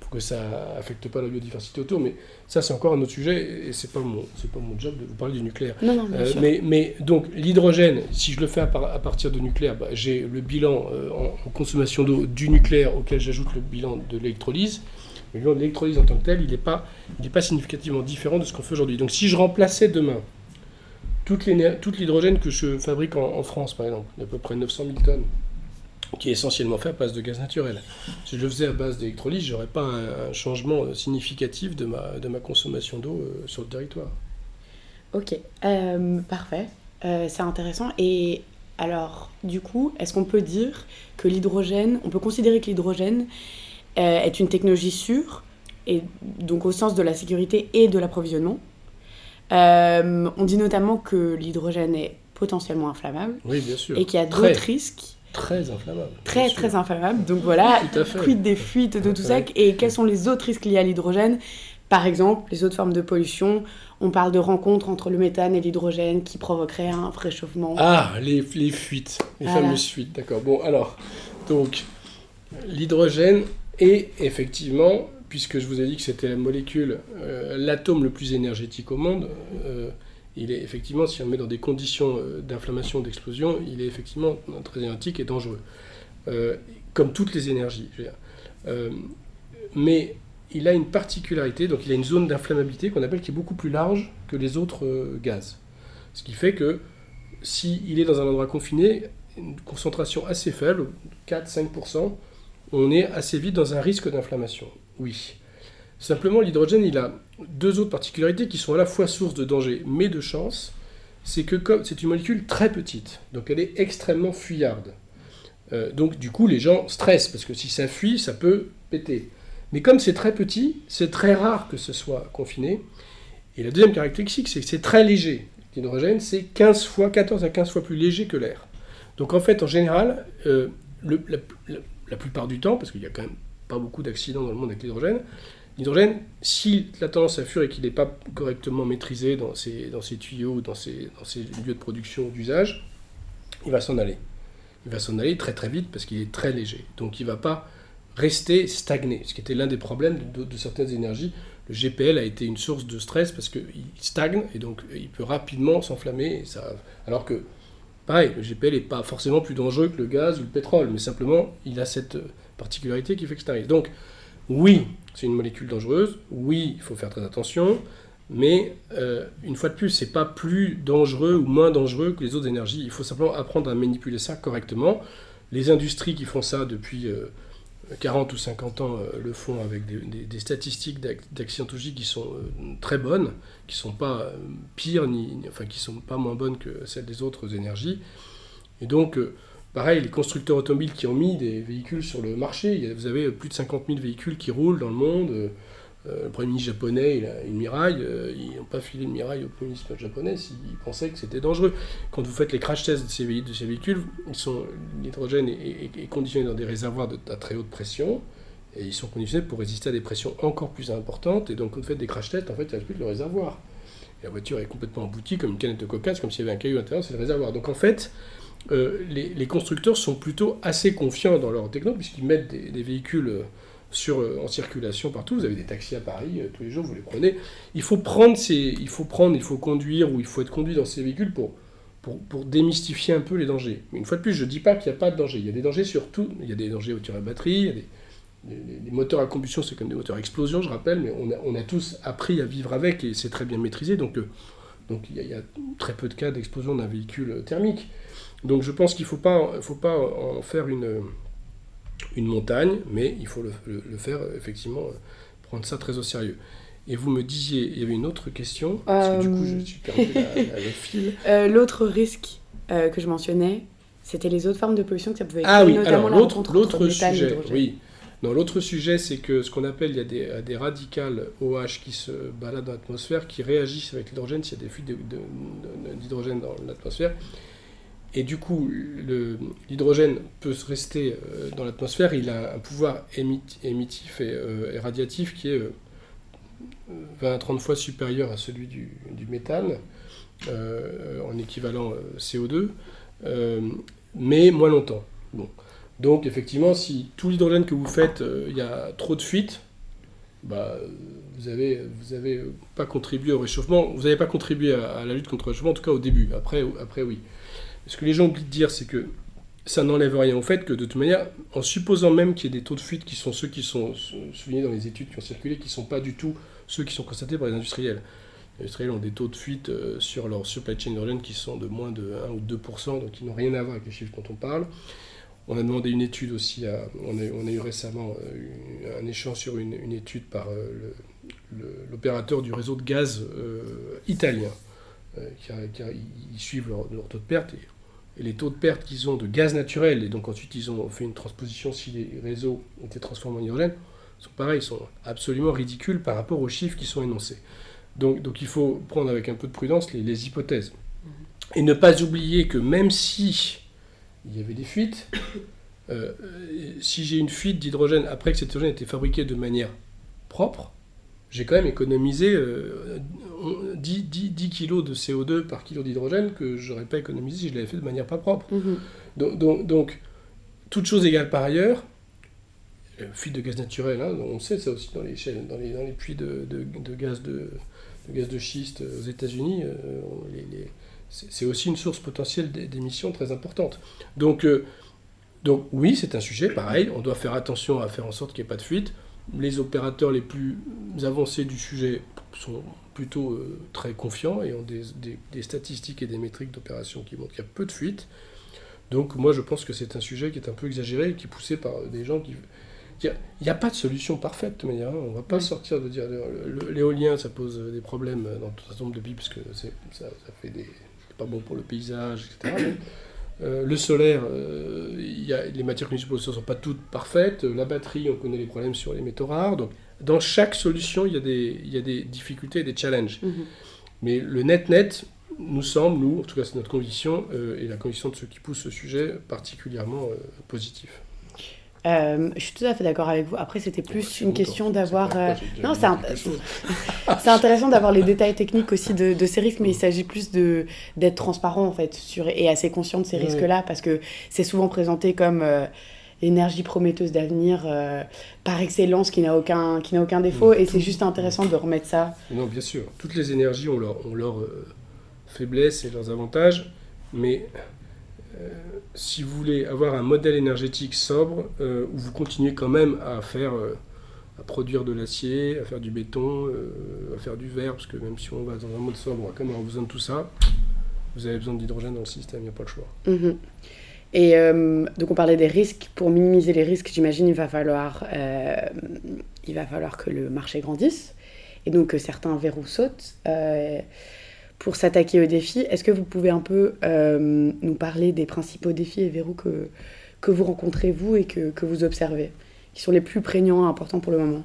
pour que ça affecte pas la biodiversité autour. Mais ça, c'est encore un autre sujet, et c'est pas mon, c'est pas mon job de vous parler du nucléaire. Non, non, Euh, mais, mais donc l'hydrogène, si je le fais à, par- à partir de nucléaire, bah, j'ai le bilan euh, en, en consommation d'eau du nucléaire auquel j'ajoute le bilan de l'électrolyse. Le bilan de l'électrolyse en tant que tel, il n'est pas, il est pas significativement différent de ce qu'on fait aujourd'hui. Donc si je remplaçais demain toute l'hydrogène que je fabrique en, France, par exemple, d'à peu près 900 000 tonnes, qui est essentiellement fait à base de gaz naturel. Si je le faisais à base d'électrolyse, j'aurais pas un, changement euh, significatif de ma, consommation d'eau euh, sur le territoire. Ok, euh, parfait. C'est intéressant. Et alors, du coup, est-ce qu'on peut dire que l'hydrogène, on peut considérer que l'hydrogène est une technologie sûre, et donc au sens de la sécurité et de l'approvisionnement? Euh, On dit notamment que l'hydrogène est potentiellement inflammable Oui, bien sûr. et qu'il y a d'autres risques Très inflammable. très sûr. très inflammables. Donc voilà, quid des fuites, de tout ça, et quels sont les autres risques liés à l'hydrogène? Par exemple, les autres formes de pollution, on parle de rencontres entre le méthane et l'hydrogène qui provoquerait un réchauffement. Ah, les, les fuites, les Voilà. fameuses fuites, d'accord. Bon, alors, donc, l'hydrogène est effectivement, puisque je vous ai dit que c'était la molécule, euh, l'atome le plus énergétique au monde, euh, il est effectivement, si on le met dans des conditions euh, d'inflammation, d'explosion, il est effectivement très énergétique et dangereux. Comme toutes les énergies. mais il a une particularité, donc il a une zone d'inflammabilité qu'on appelle qui est beaucoup plus large que les autres gaz. Ce qui fait que s'il est dans un endroit confiné, une concentration assez faible, 4-5%, on est assez vite dans un risque d'inflammation. Oui. Simplement, l'hydrogène, il a deux autres particularités qui sont à la fois source de danger, mais de chance. C'est que c'est une molécule très petite, donc elle est extrêmement fuyarde. Euh, donc du coup, les gens stressent, parce que si ça fuit, ça peut péter. Mais comme c'est très petit, c'est très rare que ce soit confiné. Et la deuxième caractéristique, c'est que c'est très léger. L'hydrogène, c'est 15 fois, 14 à 15 fois plus léger que l'air. Donc en fait, en général, euh, la, plupart du temps, parce qu'il n'y a quand même pas beaucoup d'accidents dans le monde avec l'hydrogène, l'hydrogène, s'il a tendance à fuir et qu'il n'est pas correctement maîtrisé dans ses, dans tuyaux, dans ses, dans lieux de production, d'usage, il va s'en aller. Il va s'en aller très très vite parce qu'il est très léger. Donc il ne va pas rester stagné, ce qui était l'un des problèmes de, de, certaines énergies. Le GPL a été une source de stress parce qu'il stagne et donc il peut rapidement s'enflammer. Alors que, pareil, le GPL n'est pas forcément plus dangereux que le gaz ou le pétrole, mais simplement il a cette particularité qui fait que ça arrive. Donc, oui, c'est une molécule dangereuse, oui, il faut faire très attention, mais euh, une fois de plus, c'est pas plus dangereux ou moins dangereux que les autres énergies. Il faut simplement apprendre à manipuler ça correctement. Les industries qui font ça depuis euh, 40 ou 50 ans euh, le font avec des, statistiques d'accidentologie qui sont euh, très bonnes, qui sont pas euh, pires, ni, enfin qui sont pas moins bonnes que celles des autres énergies. Et donc, euh, pareil, les constructeurs automobiles qui ont mis des véhicules sur le marché, vous avez plus de 50 000 véhicules qui roulent dans le monde. Euh, le Premier ministre japonais, il a une Miraille, euh, ils n'ont pas filé une Miraille au Premier ministre japonais s'ils pensaient que c'était dangereux. Quand vous faites les crash tests de ces, de ces véhicules, l'hydrogène est, conditionné dans des réservoirs de, à très haute pression, et ils sont conditionnés pour résister à des pressions encore plus importantes, et donc quand vous faites des crash tests, en fait, il plus le réservoir. La voiture est complètement emboutie comme une canette de coca, comme s'il y avait un caillou à l'intérieur, c'est le réservoir. Donc en fait, euh, les, constructeurs sont plutôt assez confiants dans leur techno, puisqu'ils mettent des, véhicules... Euh, euh, en circulation partout. Vous avez des taxis à Paris, tous les jours, vous les prenez. Il faut prendre, ces, il faut prendre, il faut conduire ou il faut être conduit dans ces véhicules pour, pour, démystifier un peu les dangers. Mais une fois de plus, je ne dis pas qu'il n'y a pas de danger. Il y a des dangers sur tout. Il y a des dangers au tir à batterie, des, les, moteurs à combustion, c'est comme des moteurs à explosion, je rappelle, mais on a, tous appris à vivre avec et c'est très bien maîtrisé. Donc, donc il, y a, très peu de cas d'explosion d'un véhicule thermique. Donc je pense qu'il ne faut pas, faut pas en faire une une montagne, mais il faut le, le, le, faire effectivement, prendre ça très au sérieux. Et vous me disiez, il y avait une autre question, parce que du coup je suis perdu la, le fil. Euh, l'autre risque euh, que je mentionnais, c'était les autres formes de pollution que ça pouvait ah, oui. notamment l'autre, l'autre sujet, oui. Non, l'autre sujet, c'est que ce qu'on appelle, il y a des, des, radicales OH qui se baladent dans l'atmosphère, qui réagissent avec l'hydrogène s'il y a des fuites d'hydrogène dans l'atmosphère. Et du coup, l'hydrogène peut se rester euh, dans l'atmosphère. Il a un pouvoir émitif et, euh, et, radiatif qui est euh, 20 à 30 fois supérieur à celui du, du méthane, euh, en équivalent euh, CO2, mais moins longtemps. Donc effectivement, si tout l'hydrogène que vous faites, il y a trop de fuites, bah, vous avez, vous avez pas contribué au réchauffement, vous n'avez pas contribué à, à, la lutte contre le réchauffement, en tout cas au début. Après, après oui. Ce que les gens oublient de dire, c'est que ça n'enlève rien au fait que, de toute manière, en supposant même qu'il y ait des taux de fuite qui sont ceux qui sont soulignés dans les études qui ont circulé, qui ne sont pas du tout ceux qui sont constatés par les industriels. Les industriels ont des taux de fuite euh, sur leur supply chain hydrogène qui sont de moins de 1 ou 2%, donc qui n'ont rien à voir avec les chiffres dont on parle. On a demandé une étude aussi, à, on, a, eu récemment euh, un échange sur une, étude par euh, l'opérateur du réseau de gaz italien, qui, ils suivent leur, taux de perte. Et les taux de perte qu'ils ont de gaz naturel, et donc ensuite ils ont fait une transposition si les réseaux étaient transformés en hydrogène, sont pareils, sont absolument ridicules par rapport aux chiffres qui sont énoncés. Donc, donc il faut prendre avec un peu de prudence les, les hypothèses. Et ne pas oublier que même si il y avait des fuites, euh, si j'ai une fuite d'hydrogène après que cet hydrogène était fabriqué de manière propre, j'ai quand même économisé euh, 10, 10, 10 kg de CO2 par kilo d'hydrogène que je n'aurais pas économisé si je l'avais fait de manière pas propre. -hmm. donc, donc, donc, toute chose égale par ailleurs, euh, fuite de gaz naturel, hein, on sait ça aussi dans les, chaînes, dans les, dans les puits de, de, de, gaz de, de, gaz de schiste aux États-Unis. Euh, c'est aussi une source potentielle d'émissions très importante. Donc, euh, donc oui, c'est un sujet, pareil, on doit faire attention à faire en sorte qu'il n'y ait pas de fuite les opérateurs les plus avancés du sujet sont plutôt euh, très confiants et ont des, des, des, statistiques et des métriques d'opération qui montrent qu'il y a peu de fuites. Donc moi je pense que c'est un sujet qui est un peu exagéré et qui est poussé par des gens qui... Il n'y a, pas de solution parfaite, mais on ne va pas sortir de dire l'éolien ça pose des problèmes dans tout un certain nombre de pays parce que ça, ça fait des... c'est pas bon pour le paysage, etc. Euh, le solaire, euh, y a, les matières que nous utilisons ne sont pas toutes parfaites. La batterie, on connaît les problèmes sur les métaux rares. Donc, dans chaque solution, il y, a des, y a des difficultés et des challenges. Mhm. Mais le net-net nous semble, nous, en tout cas c'est notre conviction, euh, et la conviction de ceux qui poussent ce sujet, particulièrement positif. Euh, je suis tout à fait d'accord avec vous. Après, c'était plus une question d'avoir. Euh, non, c'est intéressant d'avoir les détails techniques aussi de, ces risques, mais il s'agit plus d'être transparent en fait sur, et assez conscient de ces risques-là parce que c'est souvent présenté comme euh, énergie prometteuse d'avenir par excellence qui n'a aucun, qui aucun défaut et c'est juste intéressant de remettre ça. Non, bien sûr. Toutes les énergies ont leurs leur, faiblesses et leurs avantages, mais si vous voulez avoir un modèle énergétique sobre, euh, où vous continuez quand même à faire, euh, à produire de l'acier, à faire du béton, euh, à faire du verre, parce que même si on va dans un mode sobre, on va quand même avoir besoin de tout ça. Vous avez besoin d'hydrogène dans le système, il n'y a pas le choix. Mhm. Et donc on parlait des risques. Pour minimiser les risques, j'imagine il va il va falloir que le marché grandisse et donc que certains verrous sautent pour s'attaquer aux défis. Est-ce que vous pouvez un peu euh, nous parler des principaux défis et verrous que, que vous rencontrez, vous, et que, que vous observez, qui sont les plus prégnants, importants pour le moment?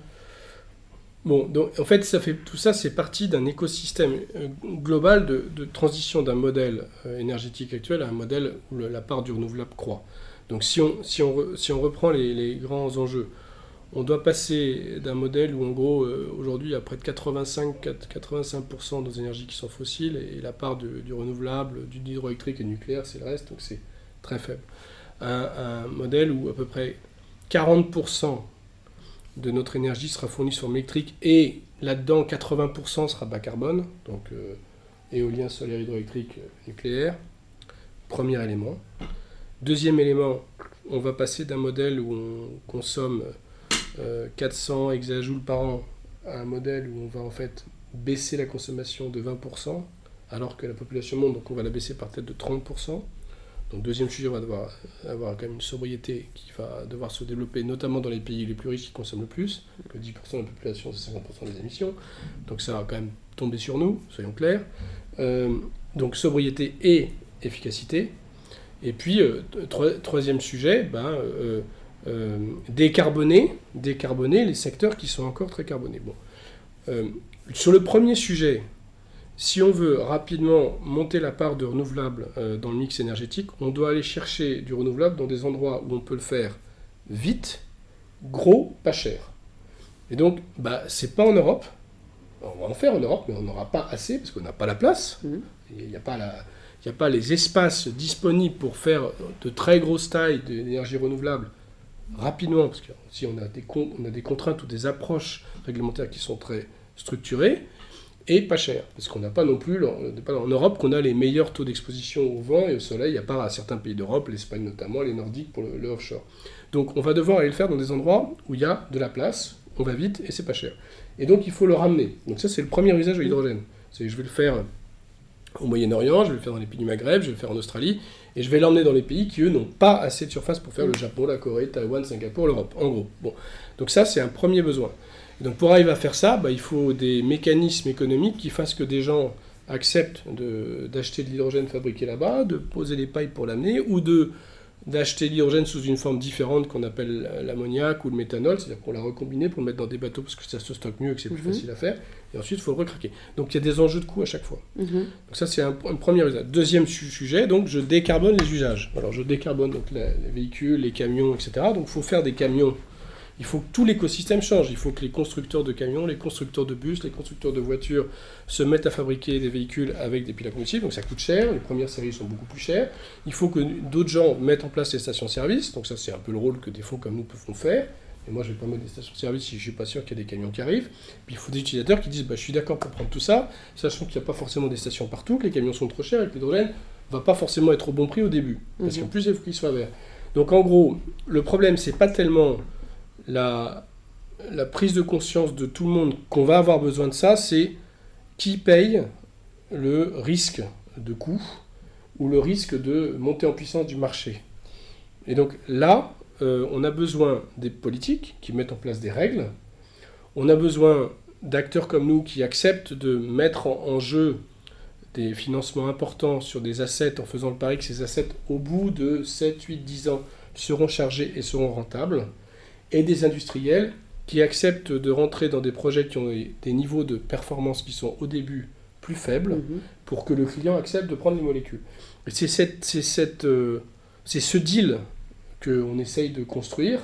Bon, donc, en fait, ça fait, tout ça, c'est partie d'un écosystème euh, global de, transition d'un modèle euh, énergétique actuel à un modèle où la part du renouvelable croît. Donc si on, si on, si on reprend les grands enjeux, on doit passer d'un modèle où, en gros, euh, aujourd'hui, il y a près de 85-85% de nos énergies qui sont fossiles et la part du renouvelable, du hydroélectrique et du nucléaire, c'est le reste, donc c'est très faible. Un, un, modèle où à peu près 40% de notre énergie sera fournie sur l'électrique et là-dedans 80% sera bas carbone, donc euh, éolien, solaire, hydroélectrique, nucléaire. Premier élément. Deuxième élément, on va passer d'un modèle où on consomme 400 euh, hexajoules par an à un modèle où on va en fait baisser la consommation de 20%, alors que la population monte, donc on va la baisser par tête de 30%. Donc deuxième sujet, on va devoir avoir quand même une sobriété qui va devoir se développer, notamment dans les pays les plus riches qui consomment le plus, que 10% de la population, c'est 50% des émissions. Donc ça va quand même tomber sur nous, soyons clairs. Euh, donc sobriété et efficacité. Et puis, euh, troisième sujet, ben, décarboner, décarboner les secteurs qui sont encore très carbonés. Bon. Euh, sur le premier sujet, si on veut rapidement monter la part de renouvelable euh, dans le mix énergétique, on doit aller chercher du renouvelable dans des endroits où on peut le faire vite, gros, pas cher. Et donc, bah, c'est pas en Europe. On va en faire en Europe, mais on n'aura pas assez parce qu'on n'a pas la place. Mmh. Il n'y a pas a pas les espaces disponibles pour faire de très grosses tailles d'énergie renouvelable rapidement, parce que si on a, des on a des contraintes ou des approches réglementaires qui sont très structurées, et pas cher, parce qu'on n'a pas non plus, en Europe qu'on a les meilleurs taux d'exposition au vent et au soleil, à part à certains pays d'Europe, l'Espagne notamment, les Nordiques pour le, offshore. Donc on va devoir aller le faire dans des endroits où il y a de la place, on va vite et c'est pas cher. Et donc il faut le ramener. Donc ça c'est le premier usage de l'hydrogène. Je vais le faire au Moyen-Orient, je vais le faire dans les pays du Maghreb, je vais le faire en Australie, et je vais l'emmener dans les pays qui, eux, n'ont pas assez de surface pour faire le Japon, la Corée, Taïwan, Singapour, l'Europe, en gros. Donc ça, c'est un premier besoin. donc pour arriver à faire ça, bah, il faut des mécanismes économiques qui fassent que des gens acceptent d'acheter de, l'hydrogène fabriqué là-bas, de poser les pailles pour l'amener, ou de d'acheter l'hydrogène sous une forme différente qu'on appelle l'ammoniac ou le méthanol, c'est-à-dire qu'on l'a recombiné pour le mettre dans des bateaux parce que ça se stocke mieux et que c'est plus mhm. facile à faire, et ensuite il faut le recraquer. Donc il y a des enjeux de coût à chaque fois. Mhm. Donc ça c'est un, premier usage. Deuxième sujet, donc je décarbone les usages. Alors je décarbone donc les véhicules, les camions, etc. Donc il faut faire des camions il faut que tout l'écosystème change. Il faut que les constructeurs de camions, les constructeurs de bus, les constructeurs de voitures se mettent à fabriquer des véhicules avec des piles à combustible. Donc ça coûte cher. Les premières séries sont beaucoup plus chères. Il faut que d'autres gens mettent en place les stations-service. Donc ça, c'est un peu le rôle que des fonds comme nous pouvons faire. Et moi, je ne vais pas mettre des stations-service si je ne suis pas sûr qu'il y a des camions qui arrivent. Puis il faut des utilisateurs qui disent bah, Je suis d'accord pour prendre tout ça, sachant qu'il n'y a pas forcément des stations partout, que les camions sont trop chers et que l'hydrogène ne va pas forcément être au bon prix au début. Parce mhm. qu'en plus, il faut qu'il soit vert. Donc en gros, le problème, c'est pas tellement la, prise de conscience de tout le monde qu'on va avoir besoin de ça, c'est qui paye le risque de coût ou le risque de montée en puissance du marché. Et donc là, euh, on a besoin des politiques qui mettent en place des règles, on a besoin d'acteurs comme nous qui acceptent de mettre en, en jeu des financements importants sur des assets en faisant le pari que ces assets, au bout de 7, 8, 10 ans, seront chargés et seront rentables, et des industriels qui acceptent de rentrer dans des projets qui ont des niveaux de performance qui sont au début plus faibles Mhm. pour que le client accepte de prendre les molécules. Et c'est cette, c'est cette, euh, c'est ce deal qu'on essaye de construire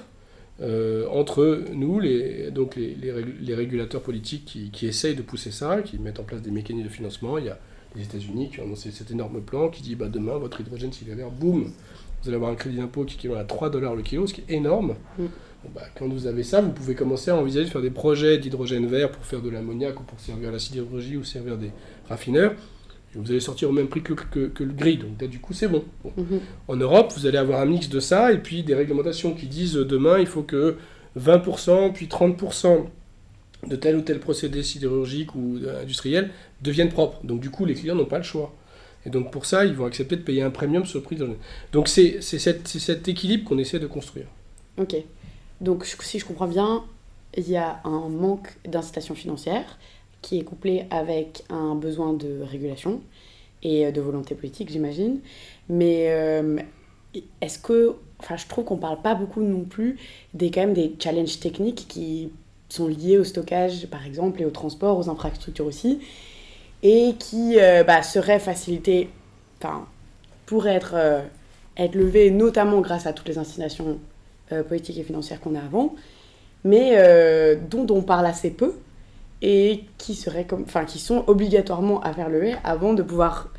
euh, entre nous, les, donc les, les rég- les régulateurs politiques qui, qui essayent de pousser ça, qui mettent en place des mécanismes de financement. Il y a les États-Unis qui ont annoncé cet énorme plan qui dit bah, demain, votre hydrogène, s'il est vert, boum, vous allez avoir un crédit d'impôt qui équivaut à 3 dollars le kilo, ce qui est énorme. Mm. Bon, bah, quand vous avez ça, vous pouvez commencer à envisager de faire des projets d'hydrogène vert pour faire de l'ammoniac ou pour servir à la sidérurgie ou servir des raffineurs. Et vous allez sortir au même prix que, que- que le gris, donc là, du coup c'est bon. Bon. Mhm. En Europe, vous allez avoir un mix de ça et puis des réglementations qui disent euh, demain il faut que 20% puis 30% de tel ou tel procédé sidérurgique ou euh, industriel deviennent propres. Donc du coup, les clients n'ont pas le choix. Et donc pour ça, ils vont accepter de payer un premium sur le prix de l'hydrogène. Donc c'est cet équilibre qu'on essaie de construire. Ok. Donc, si je comprends bien, il y a un manque d'incitation financière qui est couplé avec un besoin de régulation et de volonté politique, j'imagine. Mais euh, est-ce que. Enfin, je trouve qu'on parle pas beaucoup non plus des, quand même, des challenges techniques qui sont liés au stockage, par exemple, et au transport, aux infrastructures aussi, et qui euh, bah, seraient facilités, enfin, pourraient être, euh, être levés notamment grâce à toutes les incitations euh, politiques et financières qu'on a avant, mais euh, dont on parle assez peu et qui, seraient comme, enfin, qui sont obligatoirement à faire lever avant de pouvoir,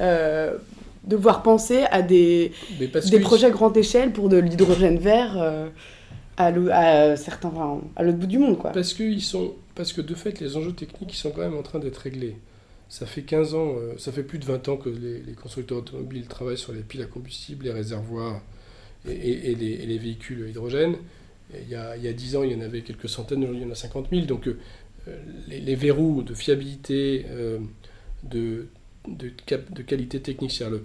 euh, de pouvoir penser à des, des projets grande échelle pour de l'hydrogène vert euh, à, à certains, enfin, à l'autre bout du monde. Quoi. Parce que, ils sont, parce que de fait, les enjeux techniques ils sont quand même en train d'être réglés. Ça fait 15 ans, ça fait plus de 20 ans que les, les constructeurs automobiles travaillent sur les piles à combustible, les réservoirs et, les, véhicules hydrogène. Il, y a, il y a 10 ans, il y en avait quelques centaines, aujourd'hui il y en a 50 000. Donc euh, les, verrous de fiabilité, euh, de, qualité technique, c'est-à-dire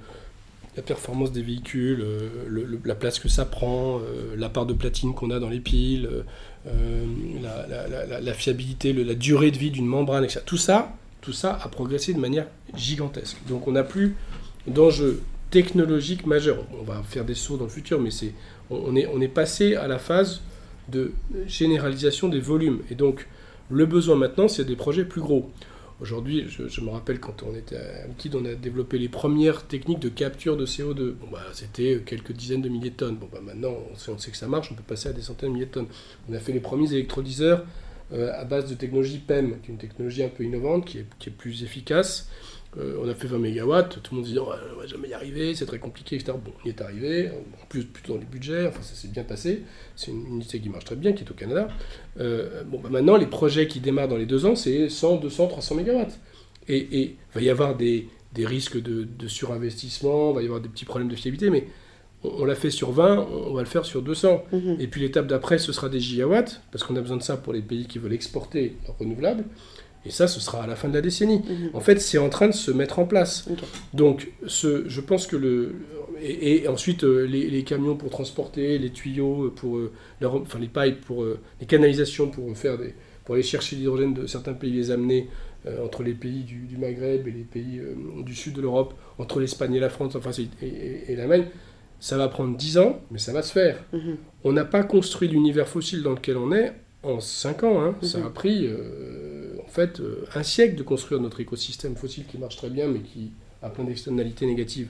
la performance des véhicules, euh, la place que ça prend, la part de platine qu'on a dans les piles, la, fiabilité, la durée de vie d'une membrane, etc. Tout ça, tout ça a progressé de manière gigantesque. Donc on n'a plus d'enjeux technologiques majeurs. On va faire des sauts dans le futur, mais c'est, on, est, on est passé à la phase de généralisation des volumes. Et donc le besoin maintenant, c'est des projets plus gros. Aujourd'hui, je, me rappelle quand on était à Liquide, on a développé les premières techniques de capture de CO2. Bon, bah, c'était quelques dizaines de milliers de tonnes. Bon, bah, maintenant, on sait, on sait que ça marche, on peut passer à des centaines de milliers de tonnes. On a fait les premiers électrolyseurs euh, à base de technologie PEM, qui est une technologie un peu innovante, qui est, qui est plus efficace. Euh, on a fait 20 MW, tout le monde se dit oh, on va jamais y arriver, c'est très compliqué, etc. Bon, on y est arrivé, en plus plutôt dans les budgets, enfin ça s'est bien passé. C'est une unité qui marche très bien, qui est au Canada. Euh, bon, bah, maintenant, les projets qui démarrent dans les deux ans, c'est 100, 200, 300 MW. Et il va y avoir des, des risques de, de surinvestissement, il va y avoir des petits problèmes de fiabilité, mais on, on l'a fait sur 20, on va le faire sur 200. Mhm. Et puis l'étape d'après, ce sera des gigawatts, parce qu'on a besoin de ça pour les pays qui veulent exporter leurs renouvelables. Et ça, ce sera à la fin de la décennie. Mhm. En fait, c'est en train de se mettre en place. Donc, ce, je pense que le. Et, et ensuite, euh, les, les camions pour transporter, les tuyaux, pour, euh, leur- enfin les pipes, pour, euh, les canalisations pour faire des, pour aller chercher l'hydrogène de certains pays, les amener euh, entre les pays du, du Maghreb et les pays euh, du sud de l'Europe, entre l'Espagne et la France, enfin, et, et- et l'Allemagne, ça va prendre 10 ans, mais ça va se faire. Mhm. On n'a pas construit l'univers fossile dans lequel on est en 5 ans. hein. Ça Mhm. a pris euh, fait euh, un siècle de construire notre écosystème fossile qui marche très bien mais qui a plein d'externalités négatives.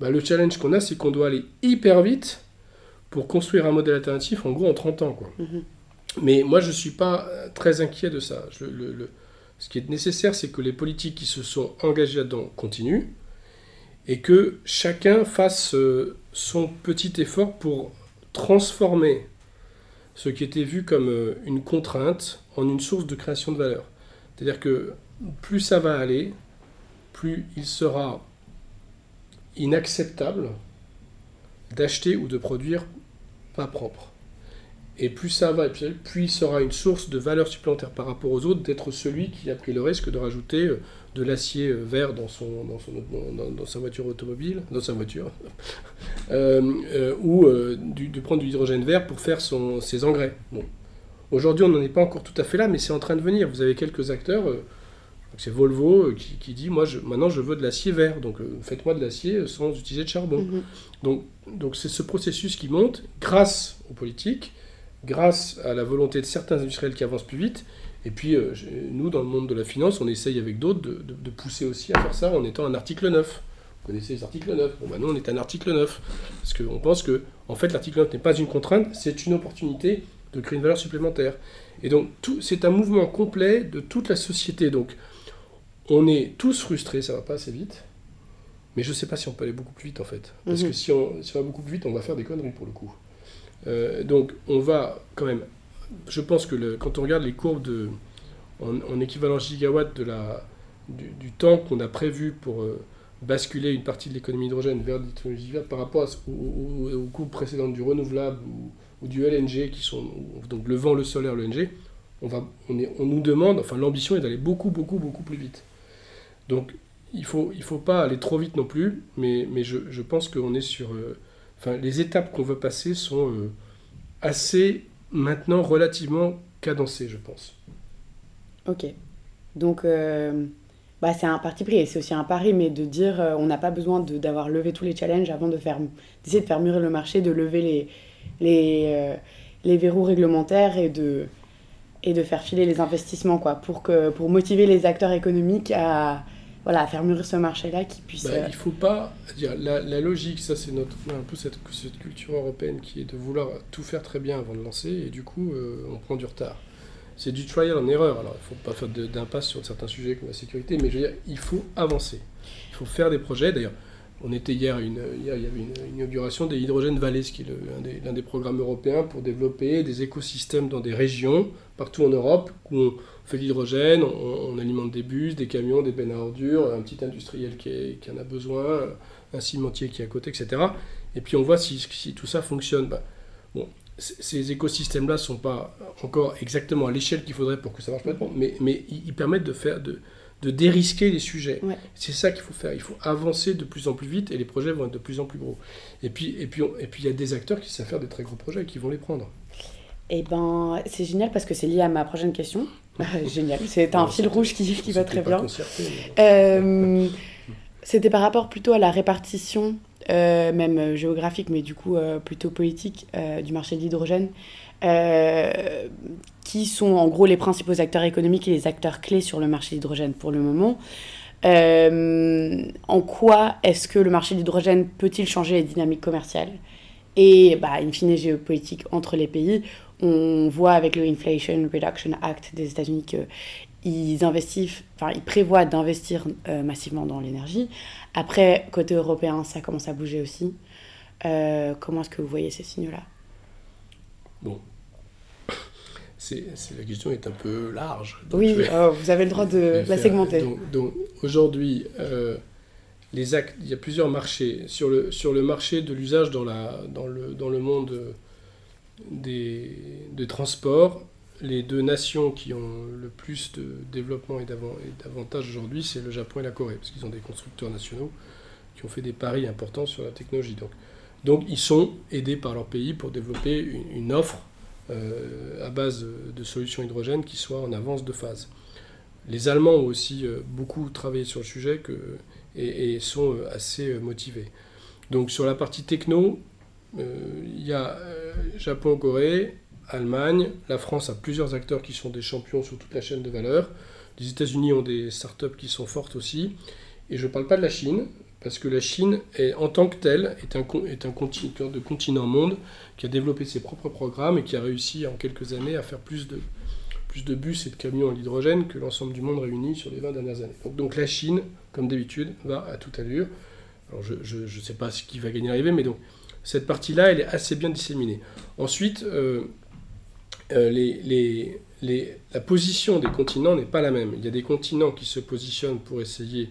Bah, le challenge qu'on a, c'est qu'on doit aller hyper vite pour construire un modèle alternatif en gros en 30 ans. Quoi. Mhm. Mais moi, je ne suis pas euh, très inquiet de ça. Je- le- le- ce qui est nécessaire, c'est que les politiques qui se sont engagées là-dedans continuent et que chacun fasse euh, son petit effort pour transformer ce qui était vu comme une contrainte en une source de création de valeur. C'est-à-dire que plus ça va aller, plus il sera inacceptable d'acheter ou de produire pas propre. Et plus ça va, plus il sera une source de valeur supplémentaire par rapport aux autres d'être celui qui a pris le risque de rajouter euh, de l'acier euh, vert dans, son, dans, sa voiture automobile, dans sa voiture, euh, ou de prendre de l'hydrogène vert pour faire son, ses engrais. Bon. Aujourd'hui, on n'en est pas encore tout à fait là, mais c'est en train de venir. Vous avez quelques acteurs, euh, c'est Volvo euh, qui, qui dit, moi, je, maintenant, je veux de l'acier vert, donc euh, faites-moi de l'acier sans utiliser de charbon. Mhm. Donc, donc c'est ce processus qui monte grâce aux politiques, grâce à la volonté de certains industriels qui avancent plus vite. Et puis, nous, dans le monde de la finance, on essaye avec d'autres de, de- de pousser aussi à faire ça en étant un article 9. Vous connaissez les articles 9 Bon, bah, nous, on est un article 9. Parce qu'on pense que, en fait, l'article 9 n'est pas une contrainte, c'est une opportunité de créer une valeur supplémentaire. Et donc, tout- c'est un mouvement complet de toute la société. Donc, on est tous frustrés, ça va pas assez vite. Mais je sais pas si on peut aller beaucoup plus vite en fait. Parce Mhm. que si on, si on va beaucoup plus vite, on va faire des conneries pour le coup. Euh, donc on va quand même. Je pense que le- quand on regarde les courbes de, en, en équivalent gigawatt de la, du, du temps qu'on a prévu pour euh, basculer une partie de l'économie hydrogène vers des technologies vertes par rapport à ce- au- au- aux courbes précédentes du renouvelable ou, ou du LNG, qui sont donc le vent, le solaire, le LNG, on, on, on nous demande, enfin l'ambition est d'aller beaucoup, beaucoup, beaucoup plus vite. Donc il faut, il faut pas aller trop vite non plus, mais, mais je, je pense qu'on est sur... euh, les étapes qu'on veut passer sont euh, assez, maintenant, relativement cadencées, je pense. Ok. Donc, euh, bah, c'est un parti pris et c'est aussi un pari, mais de dire euh, on n'a pas besoin d'avoir levé tous les challenges avant de faire, d'essayer de faire mûrir le marché, de lever les, les, euh, les verrous réglementaires et de, et de faire filer les investissements, quoi, pour, que, pour motiver les acteurs économiques à, voilà, à faire mûrir ce marché-là qui puisse. Bah, euh, il faut pas dire la, la logique, ça c'est notre un peu cette, cette culture européenne qui est de vouloir tout faire très bien avant de lancer et du coup euh, on prend du retard. C'est du trial and error. Alors il faut pas faire d'impasse sur certains sujets comme la sécurité, mais je veux dire il faut avancer. Il faut faire des projets. D'ailleurs, on était hier, une, hier il y avait une, inauguration des Hydrogène Valley, ce qui est l'un des, des programmes européens pour développer des écosystèmes dans des régions partout en Europe où on fait de l'hydrogène, on, alimente des bus, des camions, des bennes à ordures, un petit industriel qui, en a besoin, un cimentier qui est à côté, etc. Et puis on voit si, tout ça fonctionne. Bah, bon, ces écosystèmes-là ne sont pas encore exactement à l'échelle qu'il faudrait pour que ça marche parfaitement, mais, mais ils permettent de faire de, de dérisquer les sujets. Ouais. C'est ça qu'il faut faire. Il faut avancer de plus en plus vite et les projets vont être de plus en plus gros. Et puis et puis on- et puis il y a des acteurs qui savent faire des très gros projets et qui vont les prendre. Eh ben, c'est génial parce que c'est lié à ma prochaine question. génial, c'est un Ouais, fil rouge qui, qui va très bien. Euh, C'était par rapport plutôt à la répartition, même euh, géographique, mais du coup euh, plutôt politique, euh, du marché de l'hydrogène. Euh, qui sont en gros les principaux acteurs économiques et les acteurs clés sur le marché de l'hydrogène pour le moment. Euh, en quoi est-ce que le marché de l'hydrogène peut-il changer les dynamiques commerciales et bah, in fine géopolitique entre les pays On voit avec le Inflation Reduction Act des États-Unis qu'ils investissent, enfin ils prévoient d'investir euh, massivement dans l'énergie. Après, côté européen, ça commence à bouger aussi. Euh, comment est-ce que vous voyez ces signaux-là? C'est, c'est- la question est un peu large. donc Oui, vais- euh, vous avez le droit de la faire- segmenter. Donc, donc, aujourd'hui, euh, les il y a plusieurs marchés. Sur le, sur le marché de l'usage dans, la, dans, le, dans le monde des, des transports, les deux nations qui ont le plus de développement et, d'avan- et d'avantages aujourd'hui, c'est le Japon et la Corée, parce qu'ils ont des constructeurs nationaux qui ont fait des paris importants sur la technologie. Donc, ils sont aidés par leur pays pour développer une, offre euh, à base de, solutions hydrogène qui soit en avance de phase. Les Allemands ont aussi euh, beaucoup travaillé sur le sujet et, sont euh, assez motivés. Donc sur la partie techno, il y a euh, Japon, Corée, Allemagne, la France a plusieurs acteurs qui sont des champions sur toute la chaîne de valeur. Les États-Unis ont des startups qui sont fortes aussi. Et je ne parle pas de la Chine, parce que la Chine, en tant que telle, est un, continent de continent monde qui a développé ses propres programmes et qui a réussi en quelques années à faire plus de, plus de bus et de camions à l'hydrogène que l'ensemble du monde réuni sur les 20 dernières années. Donc, donc la Chine, comme d'habitude, va à toute allure. Alors je ne sais pas ce qui va gagner l'arrivée, mais donc cette partie-là, elle est assez bien disséminée. Ensuite, euh, euh, la position des continents n'est pas la même. Il y a des continents qui se positionnent pour essayer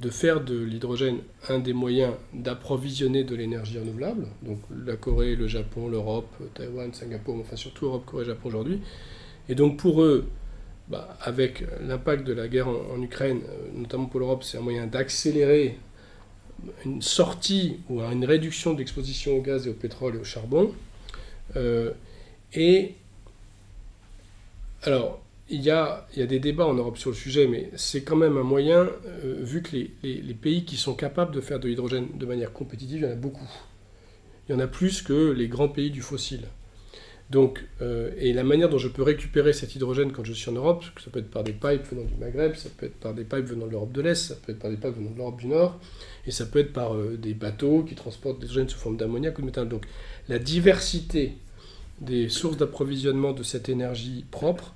de faire de l'hydrogène un des moyens d'approvisionner de l'énergie renouvelable. Donc la Corée, le Japon, l'Europe, Taïwan, Singapour, enfin surtout Europe, Corée, Japon aujourd'hui. Et donc pour eux, bah, avec l'impact de la guerre en, Ukraine, euh, notamment pour l'Europe, c'est un moyen d'accélérer une sortie ou une réduction d'exposition au gaz et au pétrole et au charbon. Euh, et alors, il y, a, des débats en Europe sur le sujet, mais c'est quand même un moyen, euh, vu que les, pays qui sont capables de faire de l'hydrogène de manière compétitive, il y en a beaucoup. Il y en a plus que les grands pays du fossile. Donc, euh, et la manière dont je peux récupérer cet hydrogène quand je suis en Europe, ça peut être par des pipes venant du Maghreb, ça peut être par des pipes venant de l'Europe de l'Est, ça peut être par des pipes venant de l'Europe du Nord, et ça peut être par euh, des bateaux qui transportent l'hydrogène sous forme d'ammoniac ou de méthane. Donc, la diversité des sources d'approvisionnement de cette énergie propre